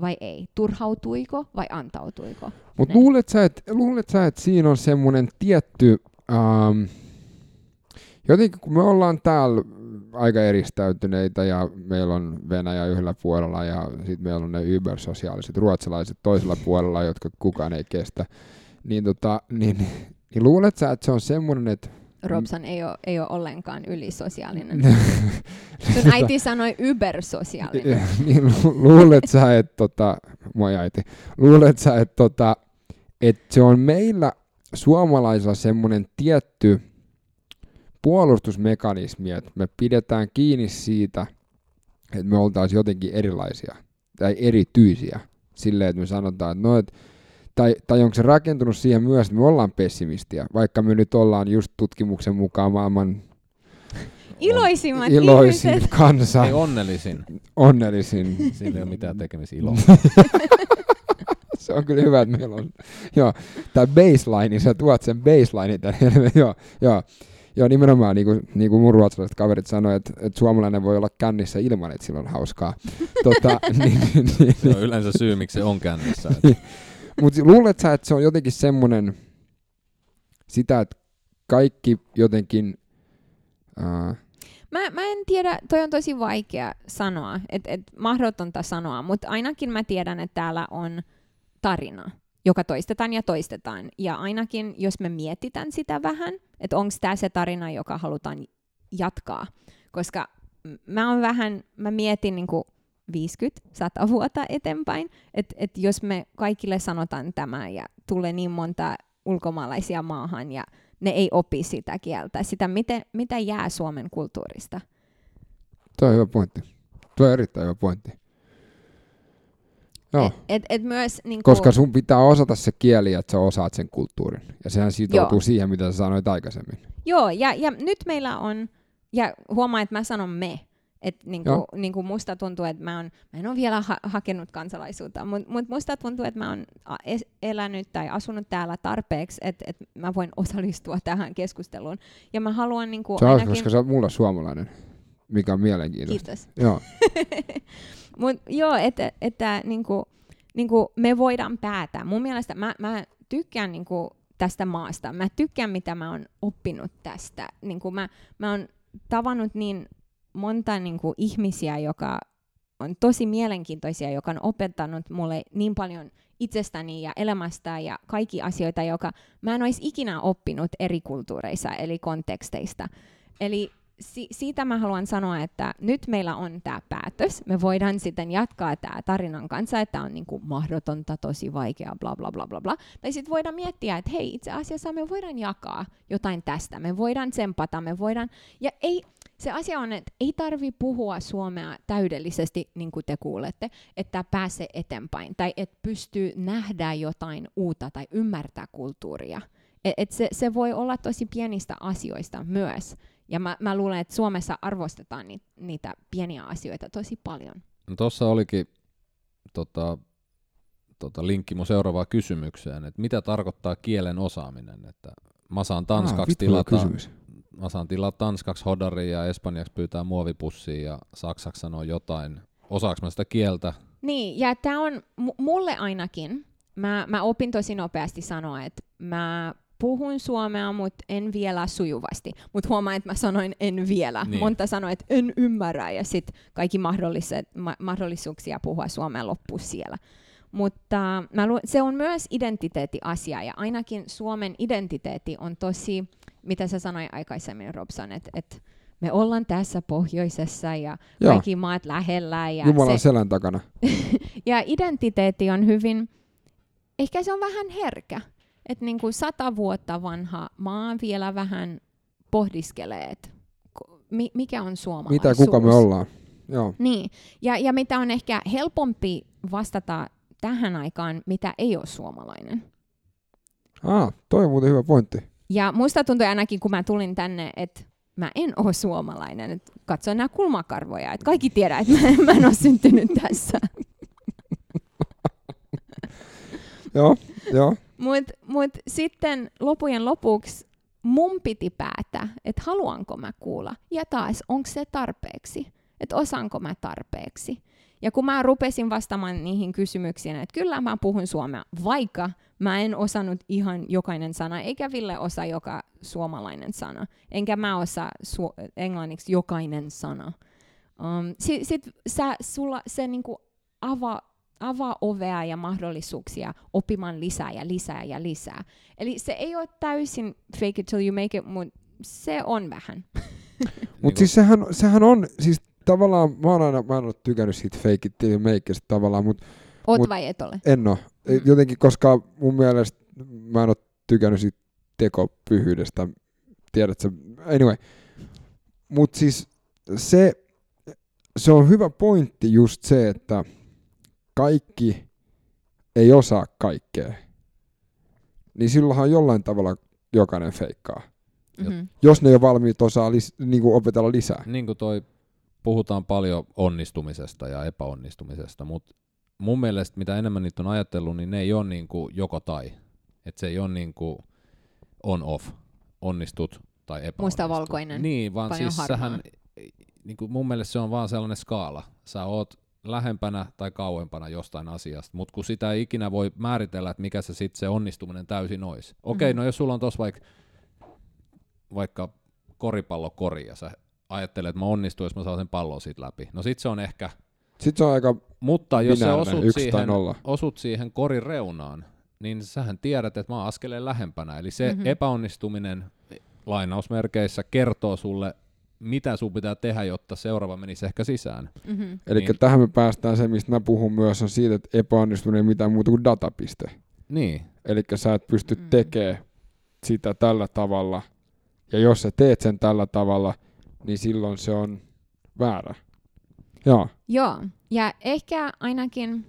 vai ei, turhautuiko vai antautuiko. Mutta luulet sä, että luulet sä, että siinä on semmoinen tietty, ähm, jotenkin kun me ollaan täällä aika eristäytyneitä ja meillä on Venäjä yhdellä puolella ja sitten meillä on ne ybersosiaaliset ruotsalaiset toisella puolella, jotka kukaan ei kestä, niin, tota, niin, niin luulet sä, että se on semmoinen, että Robson ei ole, ei ole ollenkaan ylisosiaalinen. Sun äiti sanoi ybersosiaalinen. niin lu- luulet sä, että tota, moi äiti, luulet sä, että tota, että se on meillä suomalaisilla semmoinen tietty puolustusmekanismi, että me pidetään kiinni siitä, että me oltaisiin jotenkin erilaisia tai erityisiä silleen, että me sanotaan, että no, et, tai, tai onko se rakentunut siihen myös, että me ollaan pessimistiä, vaikka me nyt ollaan just tutkimuksen mukaan maailman Iloisimmat iloisin ihmiset. kansa, Ei onnellisin. onnellisin. Sillä ei ole mitään tekemistä iloa. Se on kyllä hyvä, että meillä on, joo, tämä baseline, niin sä tuot sen baseline tänne, joo, joo, joo, nimenomaan niin kuin, niin kuin mun ruotsalaiset kaverit sanoivat, että, että suomalainen voi olla kännissä ilman, että sillä on hauskaa. tota, niin, niin, niin, Se on yleensä syy, miksi se on kännissä. Mutta luulet sä, että se on jotenkin semmoinen, sitä, että kaikki jotenkin, uh, Mä, mä en tiedä, toi on tosi vaikea sanoa, että et mahdotonta sanoa, mutta ainakin mä tiedän, että täällä on tarina, joka toistetaan ja toistetaan. Ja ainakin, jos me mietitään sitä vähän, että onko tämä se tarina, joka halutaan jatkaa. Koska mä on vähän, mä mietin niinku 50-100 vuotta eteenpäin, että et jos me kaikille sanotaan tämä ja tulee niin monta ulkomaalaisia maahan ja ne ei opi sitä kieltä, sitä miten, mitä jää Suomen kulttuurista. toi on hyvä pointti. Tuo on erittäin hyvä pointti. Joo. Et, et, myös, niin Koska sun pitää osata se kieli, että sä osaat sen kulttuurin. Ja sehän sitoutuu Joo. siihen, mitä sä sanoit aikaisemmin. Joo, ja, ja nyt meillä on, ja huomaa, että mä sanon me, että niinku, Joo. niinku musta tuntuu, että mä, on, mä en ole vielä ha- hakenut kansalaisuutta, mutta mut musta tuntuu, että mä oon elänyt tai asunut täällä tarpeeksi, että et mä voin osallistua tähän keskusteluun. Ja mä haluan niinku hauska, ainakin... koska sä oot mulle suomalainen, mikä on mielenkiintoista. Kiitos. Joo. Mut joo, että, että niinku, niinku me voidaan päätä. Mun mielestä mä, mä tykkään niinku tästä maasta. Mä tykkään, mitä mä oon oppinut tästä. Niinku mä, mä oon tavannut niin monta niinku ihmisiä, joka on tosi mielenkiintoisia, joka on opettanut mulle niin paljon itsestäni ja elämästä ja kaikki asioita, joka mä en olisi ikinä oppinut eri kulttuureissa eli konteksteista. Eli si- siitä mä haluan sanoa, että nyt meillä on tämä päätös. Me voidaan sitten jatkaa tämä tarinan kanssa, että on niinku mahdotonta, tosi vaikea, bla bla bla bla bla. Tai sitten voidaan miettiä, että hei, itse asiassa me voidaan jakaa jotain tästä. Me voidaan tsempata, me voidaan... Ja ei, se asia on, että ei tarvi puhua suomea täydellisesti, niin kuin te kuulette, että pääse eteenpäin. Tai että pystyy nähdä jotain uutta tai ymmärtää kulttuuria. Et, et se, se voi olla tosi pienistä asioista myös. Ja mä, mä luulen, että Suomessa arvostetaan ni, niitä pieniä asioita tosi paljon. No tuossa olikin tota, tota, linkki mun seuraavaan kysymykseen, että mitä tarkoittaa kielen osaaminen, että mä saan tanskaksi hyvä tilata, kysymys. mä saan tilata tanskaksi hodaria ja espanjaksi pyytää muovipussia ja saksaksi sanoo jotain. Osaaks mä sitä kieltä? Niin, ja tämä on mu- mulle ainakin, mä, mä opin tosi nopeasti sanoa, että mä puhun suomea, mutta en vielä sujuvasti. Mutta huomaan, että mä sanoin en vielä. Niin. Monta sanoi, että en ymmärrä, ja sitten kaikki mahdolliset, ma- mahdollisuuksia puhua suomea loppuu siellä. Mutta mä lu- se on myös identiteettiasia, ja ainakin Suomen identiteetti on tosi, mitä sä sanoit aikaisemmin, Robson, että et me ollaan tässä pohjoisessa ja Joo. kaikki maat lähellä. Ja Jumalan se, selän takana. ja identiteetti on hyvin, ehkä se on vähän herkä. Että niinku sata vuotta vanha maa vielä vähän pohdiskelee, että mi- mikä on suomalaisuus. Mitä kuka me ollaan? Joo. Niin, ja, ja mitä on ehkä helpompi vastata tähän aikaan, mitä ei ole suomalainen. Ah, toi on muuten hyvä pointti. Ja musta tuntui ainakin, kun mä tulin tänne, että mä en ole suomalainen. Et katsoin nämä kulmakarvoja, että kaikki tiedää, että mä, mä en ole syntynyt tässä. joo, Mutta mut sitten lopujen lopuksi mun piti päättää, että haluanko mä kuulla. Ja taas, onko se tarpeeksi? Että osaanko mä tarpeeksi? Ja kun mä rupesin vastaamaan niihin kysymyksiin, että kyllä mä puhun suomea, vaikka mä en osannut ihan jokainen sana, eikä Ville osaa joka suomalainen sana, enkä mä osaa su- englanniksi jokainen sana. Um, Sitten sit sä, sulla se niinku avaa avaa ovea ja mahdollisuuksia oppimaan lisää ja lisää ja lisää. Eli se ei ole täysin fake it till you make it, mutta se on vähän. Mutta siis sehän, sehän on, siis tavallaan, mä oon aina, mä en ole tykännyt siitä fake it till you make it tavallaan, mutta Oot Mut- vai et ole? en oo. Mm. Jotenkin, koska mun mielestä mä en ole tykännyt siitä tekopyhyydestä, tiedätkö, anyway. Mut siis se, se on hyvä pointti just se, että kaikki ei osaa kaikkea. Niin silloinhan jollain tavalla jokainen feikkaa. Mm-hmm. Jos ne ei ole valmiit osaa lis, niin kuin opetella lisää. niin kuin toi, puhutaan paljon onnistumisesta ja epäonnistumisesta, mutta mun mielestä mitä enemmän niitä on ajatellut, niin ne ei ole niin kuin joko tai. Et se ei ole niin kuin on off, onnistut tai epäonnistut. Mustavalkoinen, Niin, vaan siis sähän, niin kuin mun mielestä se on vaan sellainen skaala. Sä oot lähempänä tai kauempana jostain asiasta, mutta kun sitä ei ikinä voi määritellä, että mikä se sitten se onnistuminen täysin olisi. Okei, Mhm. no jos sulla on tuossa vaikka vaikka koripallokori ja sä ajattelet, että mä onnistun, jos mä saan sen pallon siitä läpi. No sit se on ehkä, Sitten se on aika mutta jos sä osut siihen, osut siihen korin reunaan, niin sähän tiedät, että mä oon askeleen lähempänä. Eli se Mhm. mm-hmm. epäonnistuminen lainausmerkeissä kertoo sulle, mitä sun pitää tehdä, jotta seuraava menisi ehkä sisään. Mm-hmm. Eli Niin. tähän me päästään se, mistä mä puhun myös, on siitä, että epäonnistuminen ei mitään muuta kuin datapiste. Niin, Eli sä et pysty Mm. tekemään sitä tällä tavalla. Ja jos sä teet sen tällä tavalla, niin silloin se on väärä. Joo. Joo, ja ehkä ainakin,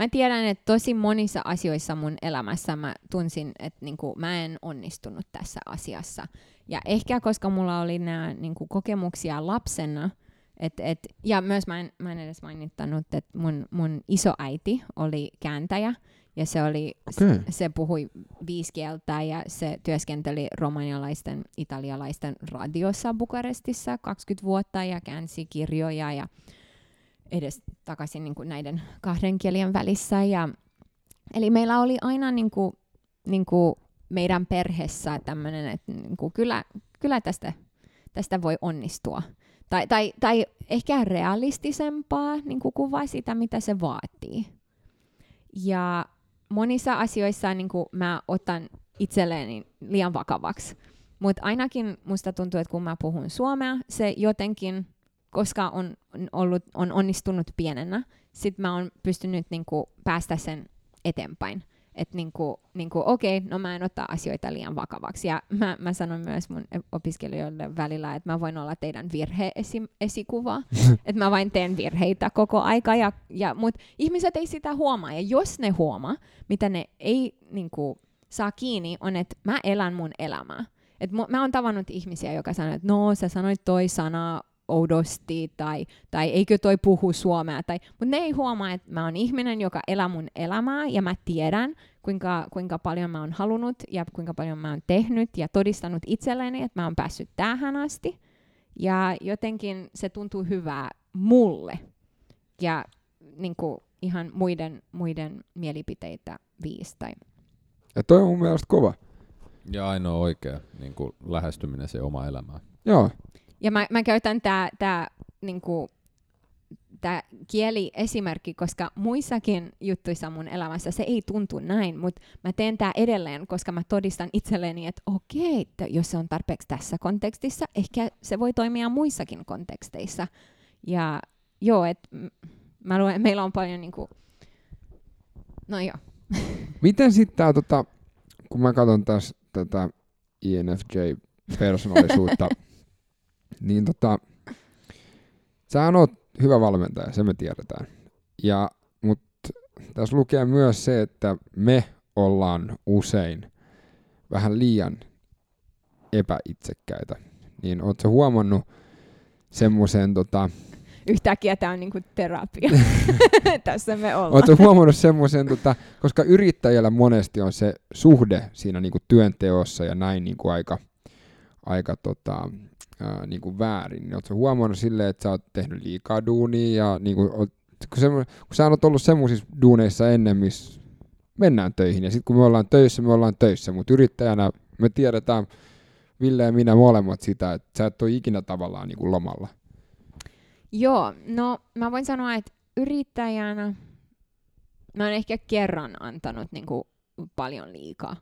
mä tiedän, että tosi monissa asioissa mun elämässä mä tunsin, että niinku, mä en onnistunut tässä asiassa. Ja ehkä koska mulla oli nämä niinku, kokemuksia lapsena, et, et, ja myös mä en, mä en edes mainittanut, että mun, mun isoäiti oli kääntäjä, ja se, oli, Okei. se, se puhui viisi kieltä ja se työskenteli romanialaisten, italialaisten radiossa Bukarestissa 20 vuotta ja käänsi kirjoja ja edes takaisin niin kuin näiden kahden kielien välissä. Ja, eli meillä oli aina niin kuin, niin kuin meidän perheessä tämmöinen, että niin kuin kyllä, kyllä tästä, tästä voi onnistua. Tai, tai, tai ehkä realistisempaa niin kuin kuvaa sitä, mitä se vaatii. Ja monissa asioissa niin kuin mä otan itselleni liian vakavaksi. Mutta ainakin musta tuntuu, että kun mä puhun suomea, se jotenkin, koska on, ollut, on onnistunut pienenä, sit mä oon pystynyt niinku päästä sen eteenpäin. Että niinku, niinku, okei, no mä en ota asioita liian vakavaksi. Ja mä, mä sanon myös mun opiskelijoille välillä, että mä voin olla teidän virhe-esikuva. että mä vain teen virheitä koko aika. Ja, ja, mut ihmiset ei sitä huomaa. Ja jos ne huomaa, mitä ne ei niinku, saa kiinni, on, että mä elän mun elämää. Et mu- mä oon tavannut ihmisiä, joka sanoo, että no sä sanoit toi sana oudosti, tai, tai eikö toi puhu suomea, tai, mutta ne ei huomaa, että mä oon ihminen, joka elää mun elämää, ja mä tiedän, kuinka, kuinka paljon mä oon halunnut, ja kuinka paljon mä oon tehnyt, ja todistanut itselleni, että mä oon päässyt tähän asti, ja jotenkin se tuntuu hyvää mulle, ja niin kuin, ihan muiden, muiden mielipiteitä viisi tai Ja toi on mun mielestä kova. ja ainoa oikea niin kuin lähestyminen se oma elämään. Joo. Ja mä, mä käytän tää, tää, niinku, tää kieliesimerkki, koska muissakin juttuissa mun elämässä se ei tuntu näin, mutta mä teen tää edelleen, koska mä todistan itselleni, että okei, että jos se on tarpeeksi tässä kontekstissa, ehkä se voi toimia muissakin konteksteissa. Ja joo, että mä luen, meillä on paljon niinku, no joo. Miten sitten tää, tota, kun mä katson tässä tätä INFJ-persoonallisuutta, niin tota, sähän oot hyvä valmentaja, se me tiedetään. Ja, mutta tässä lukee myös se, että me ollaan usein vähän liian epäitsekkäitä. Niin ootko huomannut semmoisen tota, yhtäkkiä tämä on niinku terapia. Tässä me ollaan. Oletko huomannut semmoisen, tota, koska yrittäjällä monesti on se suhde siinä niinku työnteossa ja näin niinku aika, aika tota, ää, niinku väärin. Niin oletko huomannut silleen, että sä oot tehnyt liikaa duunia ja niinku, oot, kun, semmo, kun sä oot ollut semmoisissa duuneissa ennen, missä mennään töihin ja sitten kun me ollaan töissä, me ollaan töissä, mutta yrittäjänä me tiedetään, Ville ja minä molemmat sitä, että sä et ole ikinä tavallaan niinku lomalla. Joo, no mä voin sanoa, että yrittäjänä mä oon ehkä kerran antanut niin kuin, paljon liikaa.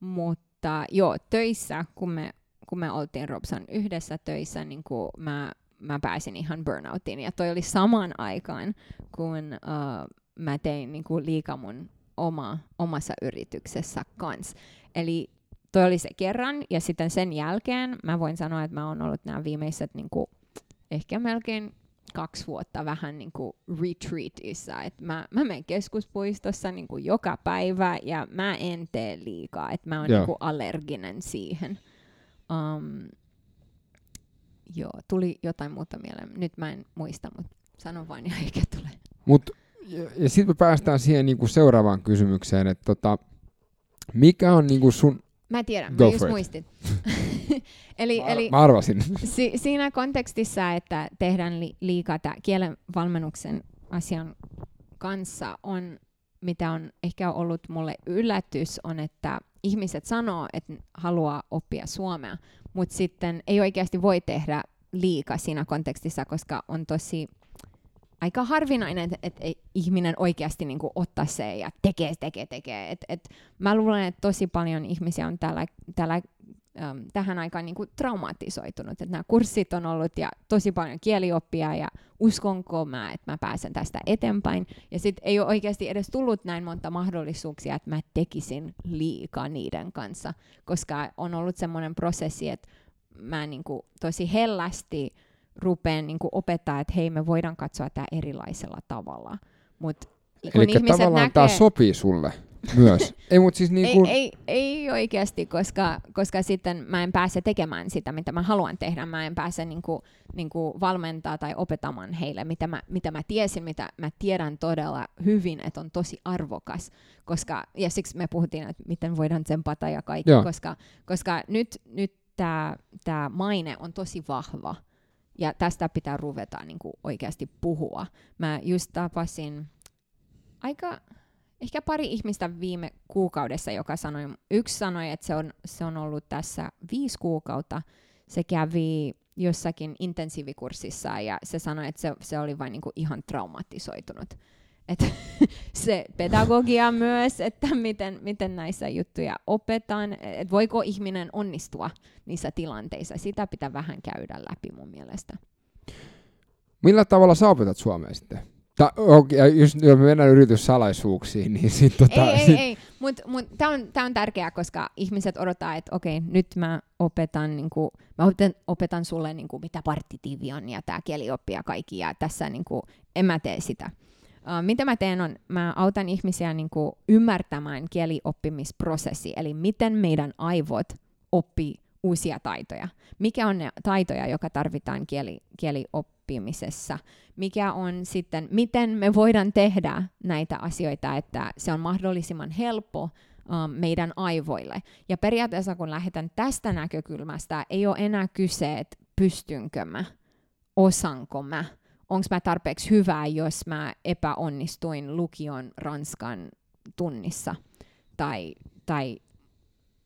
Mutta joo, töissä, kun me, kun me oltiin Robson yhdessä töissä, niin kuin mä, mä pääsin ihan burnoutiin. Ja toi oli saman aikaan, kun uh, mä tein niin kuin, liikaa mun oma, omassa yrityksessä kans. Eli toi oli se kerran, ja sitten sen jälkeen mä voin sanoa, että mä oon ollut nämä viimeiset niin kuin, ehkä melkein kaksi vuotta vähän niin kuin retreatissa. Et mä, mä menen keskuspuistossa niin kuin joka päivä ja mä en tee liikaa. Et mä oon niin kuin allerginen siihen. Um, joo, tuli jotain muuta mieleen. Nyt mä en muista, mutta sano vain ja eikä tule. Mut, ja, ja sitten me päästään siihen niin kuin seuraavaan kysymykseen, että tota, mikä on niin kuin sun... Mä tiedän, Go mä just muistin. eli, mä, eli mä arvasin. Si, siinä kontekstissa, että tehdään li, liikaa kielen valmennuksen asian kanssa, on, mitä on ehkä ollut mulle yllätys, on, että ihmiset sanoo, että haluaa oppia suomea, mutta sitten ei oikeasti voi tehdä liikaa siinä kontekstissa, koska on tosi aika harvinainen, että et, ihminen oikeasti niinku ottaa se ja tekee, tekee, tekee. Et, et mä luulen, että tosi paljon ihmisiä on täällä, täällä äm, tähän aikaan niinku traumatisoitunut. Että nämä kurssit on ollut ja tosi paljon kielioppia ja uskonko mä, että mä pääsen tästä eteenpäin. Ja sitten ei ole oikeasti edes tullut näin monta mahdollisuuksia, että mä tekisin liikaa niiden kanssa, koska on ollut semmoinen prosessi, että mä niinku tosi hellästi rupean niin opettaa, että hei, me voidaan katsoa tämä erilaisella tavalla. Mut, Eli tavallaan näkee... tämä sopii sulle myös. ei, mut siis niin kuin... ei, ei, ei oikeasti, koska, koska sitten mä en pääse tekemään sitä, mitä mä haluan tehdä. Mä en pääse niin kuin, niin kuin valmentaa tai opettamaan heille, mitä mä, mitä mä tiesin, mitä mä tiedän todella hyvin, että on tosi arvokas. Koska, ja siksi me puhuttiin, että miten voidaan tsempata ja kaikki, koska, koska nyt, nyt tämä maine on tosi vahva ja tästä pitää ruveta niin kuin oikeasti puhua. Mä just tapasin aika, ehkä pari ihmistä viime kuukaudessa, joka sanoi, yksi sanoi, että se on, se on ollut tässä viisi kuukautta. Se kävi jossakin intensiivikurssissa ja se sanoi, että se, se oli vain niin kuin ihan traumatisoitunut että se pedagogia myös, että miten, miten näissä juttuja opetaan, että voiko ihminen onnistua niissä tilanteissa. Sitä pitää vähän käydä läpi mun mielestä. Millä tavalla sä opetat suomea sitten? Ta, okay, jos me mennään yrityssalaisuuksiin, niin sitten tota, Ei, ei, ei. mutta mut, tämä on, tää on tärkeää, koska ihmiset odottaa, että okei, nyt mä opetan, niinku, mä opetan, opetan sulle, niinku, mitä partitiivi on ja tämä kielioppi ja kaikki, ja tässä niinku, en mä tee sitä. Uh, mitä mä teen on, mä autan ihmisiä niin kuin, ymmärtämään kielioppimisprosessi, eli miten meidän aivot oppii uusia taitoja. Mikä on ne taitoja, joka tarvitaan kieli, kielioppimisessa? Mikä on sitten, miten me voidaan tehdä näitä asioita, että se on mahdollisimman helppo um, meidän aivoille. Ja periaatteessa kun lähdetään tästä näkökulmasta, ei ole enää kyse, että pystynkö mä, osanko mä, onko mä tarpeeksi hyvä, jos mä epäonnistuin lukion ranskan tunnissa. Tai, tai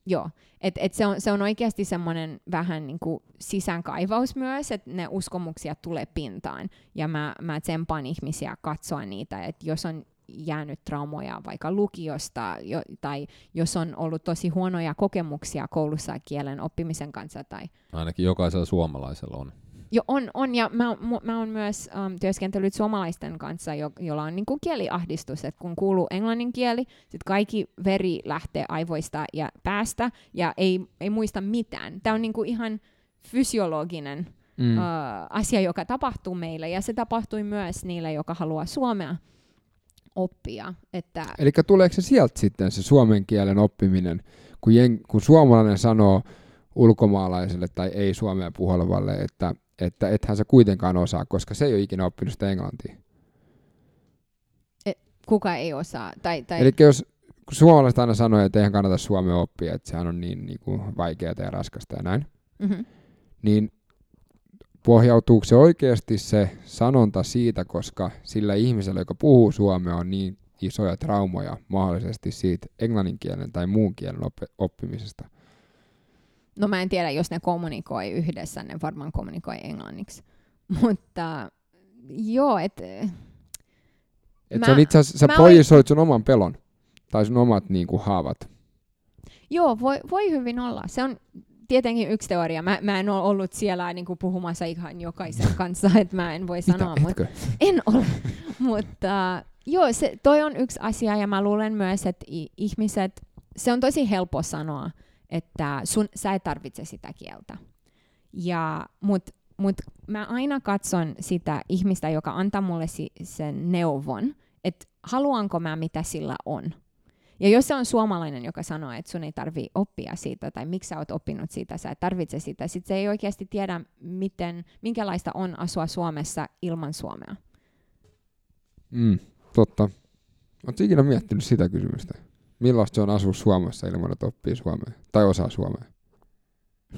joo, et, et se, on, se on oikeasti semmoinen vähän niin kuin sisäänkaivaus myös, että ne uskomuksia tulee pintaan. Ja mä, mä tsempaan ihmisiä katsoa niitä, että jos on jäänyt traumoja vaikka lukiosta, jo, tai jos on ollut tosi huonoja kokemuksia koulussa kielen oppimisen kanssa. Tai... Ainakin jokaisella suomalaisella on. Jo, on, on, ja mä, mä oon myös um, työskentellyt suomalaisten kanssa, jo, jolla on niinku kieliahdistus, että kun kuuluu englannin kieli, sit kaikki veri lähtee aivoista ja päästä, ja ei, ei muista mitään. Tämä on niinku ihan fysiologinen mm. uh, asia, joka tapahtuu meille, ja se tapahtui myös niille, joka haluaa suomea oppia. Että... Eli tuleeko se sieltä sitten se suomen kielen oppiminen, kun, jen, kun suomalainen sanoo ulkomaalaiselle tai ei suomea puhuvalle, että että ethän sä kuitenkaan osaa, koska se ei ole ikinä oppinut sitä englantia. Kuka ei osaa. Tai, tai... Eli jos kun suomalaiset aina sanoo, että eihän kannata suomea oppia, että sehän on niin, niin kuin vaikeaa ja raskasta ja näin, mm-hmm. niin pohjautuuko se oikeasti se sanonta siitä, koska sillä ihmisellä, joka puhuu suomea, on niin isoja traumoja mahdollisesti siitä englannin kielen tai muun kielen oppimisesta? No mä en tiedä, jos ne kommunikoi yhdessä, ne varmaan kommunikoi englanniksi. Mutta joo, että... Et mä, itse asiassa, sä projisoit sun oman pelon tai sun omat niin kuin, haavat. Joo, voi, voi hyvin olla. Se on tietenkin yksi teoria. Mä, mä en ole ollut siellä niin kuin, puhumassa ihan jokaisen kanssa, että mä en voi sanoa. Mitä, mutta en ole. mutta joo, se, toi on yksi asia ja mä luulen myös, että ihmiset, se on tosi helppo sanoa, että sun, sä et tarvitse sitä kieltä. Ja, mut, mut mä aina katson sitä ihmistä, joka antaa mulle si, sen neuvon, että haluanko mä mitä sillä on. Ja jos se on suomalainen, joka sanoo, että sun ei tarvi oppia siitä, tai miksi sä oot oppinut siitä, sä et tarvitse sitä, sit se ei oikeasti tiedä, miten, minkälaista on asua Suomessa ilman Suomea. Mm, totta. Oletko ikinä miettinyt sitä kysymystä? Millaista se on asua Suomessa ilman, että oppii suomea? Tai osaa suomea?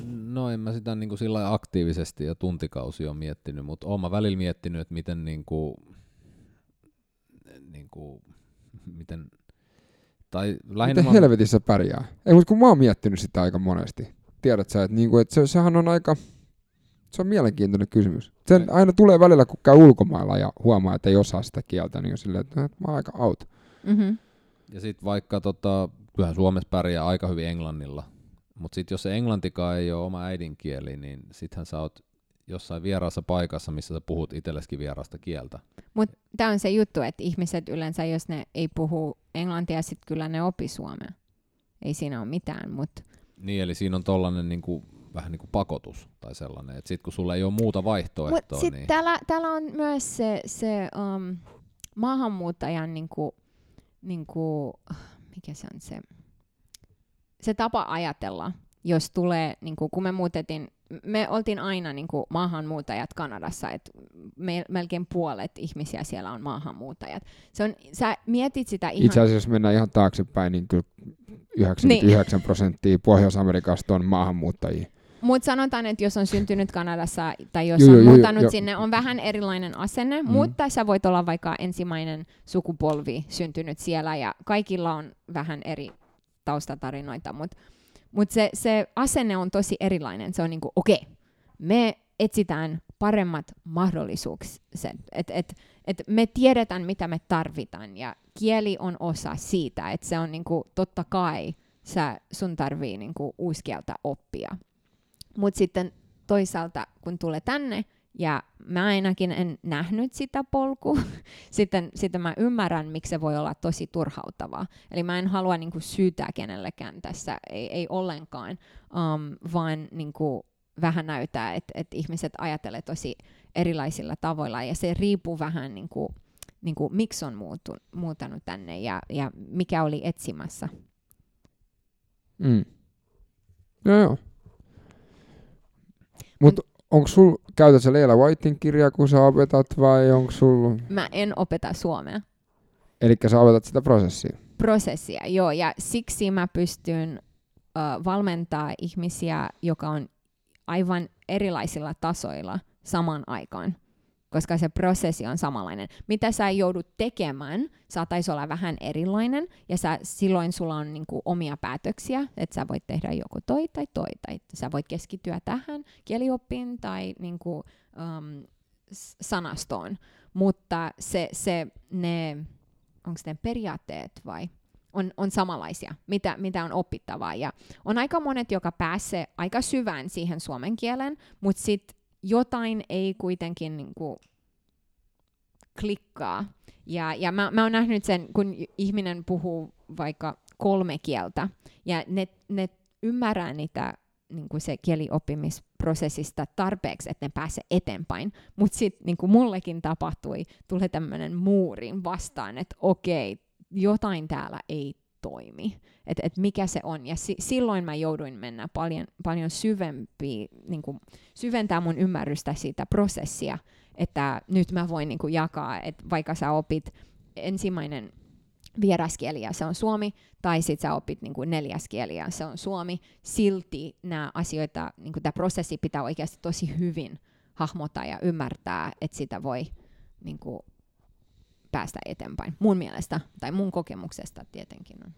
No en mä sitä niin kuin sillä aktiivisesti ja tuntikausi on miettinyt, mutta oon mä välillä miettinyt, että miten, niin kuin, niin kuin, miten tai lähinnä Miten helvetissä pärjää? Ei, mutta kun mä oon miettinyt sitä aika monesti. Tiedät sä, että, niinku, että se, sehän on aika... Se on mielenkiintoinen kysymys. Se aina tulee välillä, kun käy ulkomailla ja huomaa, että ei osaa sitä kieltä, niin on silleen, että mä oon aika out. Mm-hmm. Ja sitten vaikka tota, kyllähän Suomessa pärjää aika hyvin englannilla, mutta sitten jos se englantikaan ei ole oma äidinkieli, niin sittenhän sä oot jossain vieraassa paikassa, missä sä puhut itselleskin vierasta kieltä. Mutta tämä on se juttu, että ihmiset yleensä, jos ne ei puhu englantia, sitten kyllä ne opi suomea. Ei siinä ole mitään, mutta... Niin, eli siinä on tollainen niinku, vähän niin kuin pakotus tai sellainen, että sitten kun sulla ei ole muuta vaihtoehtoa, Mut sit niin... täällä, täällä on myös se, se um, maahanmuuttajan niinku, niinku, mikä se on se, se tapa ajatella, jos tulee, niinku, kun me muutettiin me oltiin aina niin kuin maahanmuuttajat Kanadassa, että me, melkein puolet ihmisiä siellä on maahanmuuttajat. Se on, sä mietit sitä ihan... Itse asiassa jos mennään ihan taaksepäin, niin kyllä 99 niin. prosenttia Pohjois-Amerikasta on maahanmuuttajia. Mutta sanotaan, että jos on syntynyt Kanadassa tai jos joo, on joo, muuttanut joo, sinne, on vähän erilainen asenne, mm. mutta sä voit olla vaikka ensimmäinen sukupolvi syntynyt siellä ja kaikilla on vähän eri taustatarinoita, mutta mutta se, se asenne on tosi erilainen. Se on niinku, okei, okay, me etsitään paremmat mahdollisuukset. Et, et, et me tiedetään, mitä me tarvitaan, ja kieli on osa siitä, että se on niinku, totta kai sä, sun tarvii niinku, uusi kieltä oppia. Mutta sitten toisaalta, kun tulee tänne, ja mä ainakin en nähnyt sitä polkua. sitten, sitten mä ymmärrän, miksi se voi olla tosi turhauttavaa. Eli mä en halua niinku syytää kenellekään tässä, ei, ei ollenkaan, um, vaan niinku vähän näyttää, että et ihmiset ajattelee tosi erilaisilla tavoilla. Ja se riippuu vähän, niinku, niinku, miksi on muutu, muuttanut tänne ja, ja mikä oli etsimässä. Mm. Joo, joo. Mutta onko sul, käytätkö Leila Whitein kirjaa, kun sä opetat, vai onko sul... Mä en opeta suomea. Eli sä opetat sitä prosessia? Prosessia, joo, ja siksi mä pystyn uh, valmentaa ihmisiä, joka on aivan erilaisilla tasoilla saman aikaan koska se prosessi on samanlainen. Mitä sä joudut tekemään, saattaisi olla vähän erilainen, ja sä, silloin sulla on niinku omia päätöksiä, että sä voit tehdä joku toi tai toi, tai sä voit keskittyä tähän kielioppiin tai niinku, um, sanastoon. Mutta se, se ne, onko ne periaatteet vai on, on samanlaisia, mitä, mitä on opittavaa. Ja on aika monet, joka pääsee aika syvään siihen suomen kielen, mutta sitten jotain ei kuitenkin niin kuin, klikkaa. Ja, ja mä, mä oon nähnyt sen, kun ihminen puhuu vaikka kolme kieltä, ja ne, ne ymmärrää niitä niin kuin se kielioppimisprosessista tarpeeksi, että ne pääsee eteenpäin. Mutta sitten niin kuin mullekin tapahtui, tulee tämmöinen muurin vastaan, että okei, jotain täällä ei toimi, että et mikä se on. Ja si- silloin mä jouduin mennä paljon, paljon syvempi, niin kuin, syventää mun ymmärrystä siitä prosessia, että nyt mä voin niin kuin, jakaa, että vaikka sä opit ensimmäinen vieraskieli ja se on suomi, tai sitten sä opit niin kuin neljäs kieli ja se on suomi, silti nämä asioita, niin tämä prosessi pitää oikeasti tosi hyvin hahmottaa ja ymmärtää, että sitä voi niin kuin, päästä eteenpäin. Mun mielestä, tai mun kokemuksesta tietenkin on.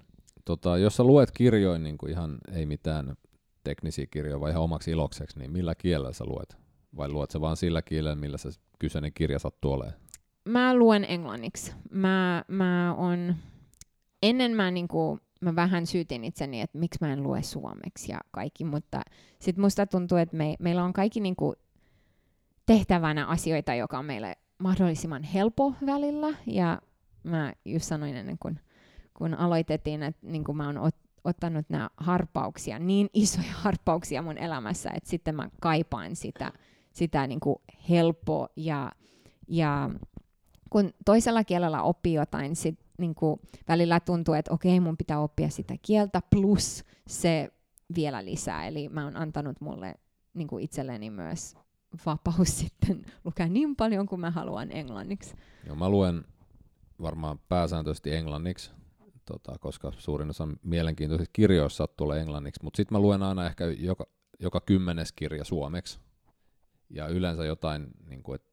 Tota, jos sä luet kirjoja, niin kuin ihan ei mitään teknisiä kirjoja, vai ihan omaksi ilokseksi, niin millä kielellä sä luet? Vai luet sä vaan sillä kielellä, millä se kyseinen kirja sattuu olemaan? Mä luen englanniksi. Mä, mä on, ennen mä, niinku, mä vähän syytin itseni, että miksi mä en lue suomeksi ja kaikki, mutta sitten musta tuntuu, että me, meillä on kaikki niinku tehtävänä asioita, joka on meille mahdollisimman helppo välillä. Ja mä just sanoin ennen kuin kun aloitettiin, että niin kuin mä oon ot, ottanut nämä harppauksia, niin isoja harppauksia mun elämässä, että sitten mä kaipaan sitä, sitä niin kuin helppo ja, ja kun toisella kielellä oppii jotain, sit niin kuin välillä tuntuu, että okei, mun pitää oppia sitä kieltä plus se vielä lisää. Eli mä oon antanut mulle niin kuin itselleni myös vapaus sitten lukea niin paljon kuin mä haluan englanniksi. Joo, mä luen varmaan pääsääntöisesti englanniksi, tota, koska suurin osa mielenkiintoisista kirjoista sattuu olla englanniksi, mutta sitten mä luen aina ehkä joka, joka kymmenes kirja suomeksi. Ja yleensä jotain niin kuin, et,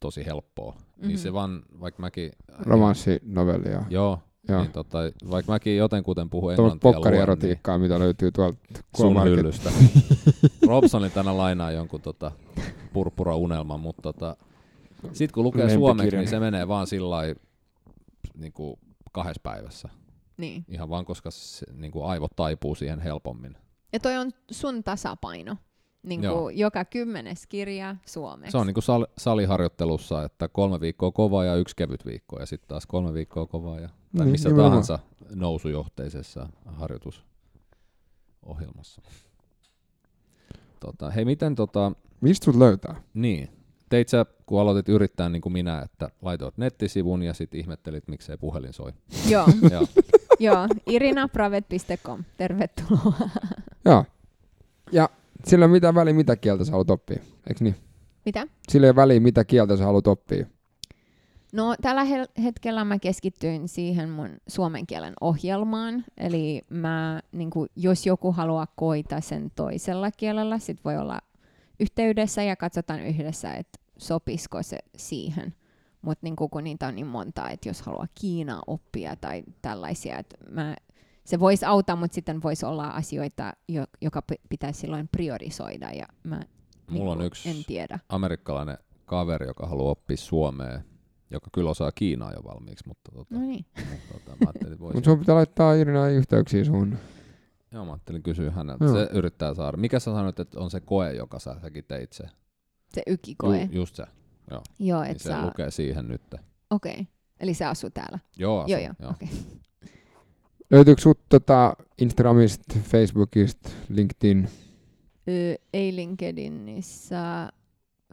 tosi helppoa. Mm-hmm. Niin se vaan, vaikka mäkin... Romanssinovellia. Joo, Joo. Niin, tota, vaikka mäkin jotenkuten puhun englantia luen, pokkarierotiikkaa, mitä löytyy tuolta sun hyllystä. Robsoni tänä lainaa jonkun tota, purpura-unelman, mutta tota, sitten kun lukee suomeksi, niin se menee vaan sillä niin kahdessa päivässä. Niin. Ihan vaan, koska se, niin kuin aivot taipuu siihen helpommin. Ja toi on sun tasapaino. Niin kuin joka kymmenes kirja suomeksi. Se on niin kuin sal- saliharjoittelussa, että kolme viikkoa kovaa ja yksi kevyt viikko, ja sitten taas kolme viikkoa kovaa, ja, tai Niin, missä nimenomaan. tahansa nousujohteisessa harjoitusohjelmassa. Tota, hei, miten tota, Mistä sut löytää? Niin. Teit sä, kun aloitit yrittää niin kuin minä, että laitoit nettisivun ja sitten ihmettelit, miksei puhelin soi. Joo, ja, joo. irinapravet.com. Tervetuloa. Joo. Ja sillä ei ole mitään väliä, mitä kieltä sä haluat oppia. Eikö niin? Mitä? Sillä ei ole väliä, mitä kieltä sä haluat oppia. No tällä hetkellä mä keskityin siihen mun suomen kielen ohjelmaan. Eli mä, niin kuin, jos joku haluaa koita sen toisella kielellä, sit voi olla yhteydessä ja katsotaan yhdessä, että sopisiko se siihen. Mutta niin kun niitä on niin monta, että jos haluaa Kiinaa oppia tai tällaisia, että mä, se voisi auttaa, mutta sitten voisi olla asioita, jo, joka pi- pitäisi silloin priorisoida. Ja mä mulla on niinku yksi en tiedä. amerikkalainen kaveri, joka haluaa oppia suomea, joka kyllä osaa Kiinaa jo valmiiksi, mutta, tota, No niin. mutta tota, mä ajattelin, voisi... Mutta sun pitää laittaa Irina yhteyksiä sun. Joo, mä ajattelin kysyä häneltä. Joo. Se yrittää saada. Mikä sä sanoit, että on se koe, joka sä säkin teit se? Se ykikoe. Ju, just se. Joo, Niin että se saa... lukee siihen nyt. Okei. Okay. Eli se asuu täällä. Joo, asu, joo, joo. joo. Löytyykö sut tota Instagramista, Facebookista, LinkedIn? Ö, ei LinkedInissä.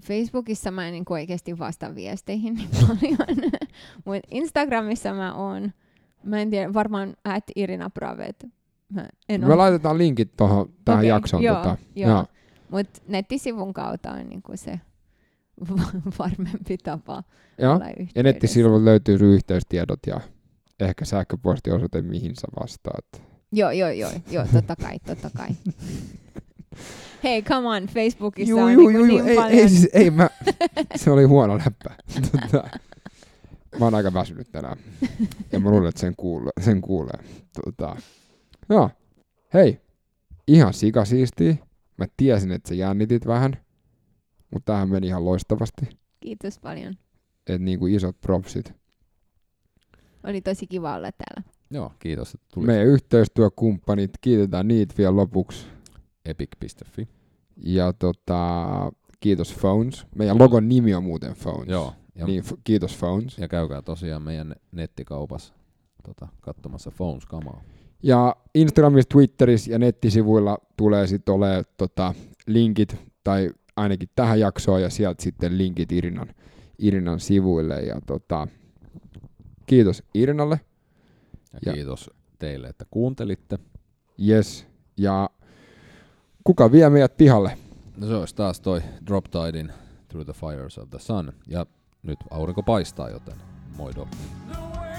Facebookissa mä en niin oikeasti vasta viesteihin niin paljon. Mutta Instagramissa mä oon, mä en tiedä, varmaan at Irina Pravet. Mä en Me oo- laitetaan linkit tohon, tähän Okei, jaksoon. Joo, tota. joo. Joo. Mutta nettisivun kautta on niinku se varmempi tapa Joo. olla yhteydessä. Ja nettisivuilla löytyy yhteystiedot ja ehkä sähköpostiosoite, mihin sä vastaat. Joo, joo, joo, joo, totta kai, totta kai. Hei, come on, Facebookissa Juu, on juu, niinku juu, niin ei, paljon. ei, siis, ei mä, se oli huono läppä. Tota, mä oon aika väsynyt tänään. Ja mä luulen, että sen kuulee. Sen kuulee. Tota, joo. Hei, ihan sikasiistiä. Mä tiesin, että sä jännitit vähän, mutta tämähän meni ihan loistavasti. Kiitos paljon. Et niinku isot propsit. Oli tosi kiva olla täällä. Joo, kiitos, että tulit. Meidän yhteistyökumppanit, kiitetään niitä vielä lopuksi. Epic.fi. Ja tota, kiitos Phones. Meidän logon nimi on muuten Phones. Joo, ja, Niin, f- kiitos Phones. ja käykää tosiaan meidän nettikaupassa tota, katsomassa Phones-kamaa. Ja Instagramissa, Twitterissä ja nettisivuilla tulee sitten olemaan tota, linkit, tai ainakin tähän jaksoon, ja sieltä sitten linkit Irinan, Irinan sivuille. Ja tota, kiitos Irinalle. Ja, Ja- kiitos teille, että kuuntelitte. Yes. Ja kuka vie meidät pihalle? No se olisi taas toi Drop Tidein Through the Fires of the Sun. Ja nyt aurinko paistaa, joten moido. The way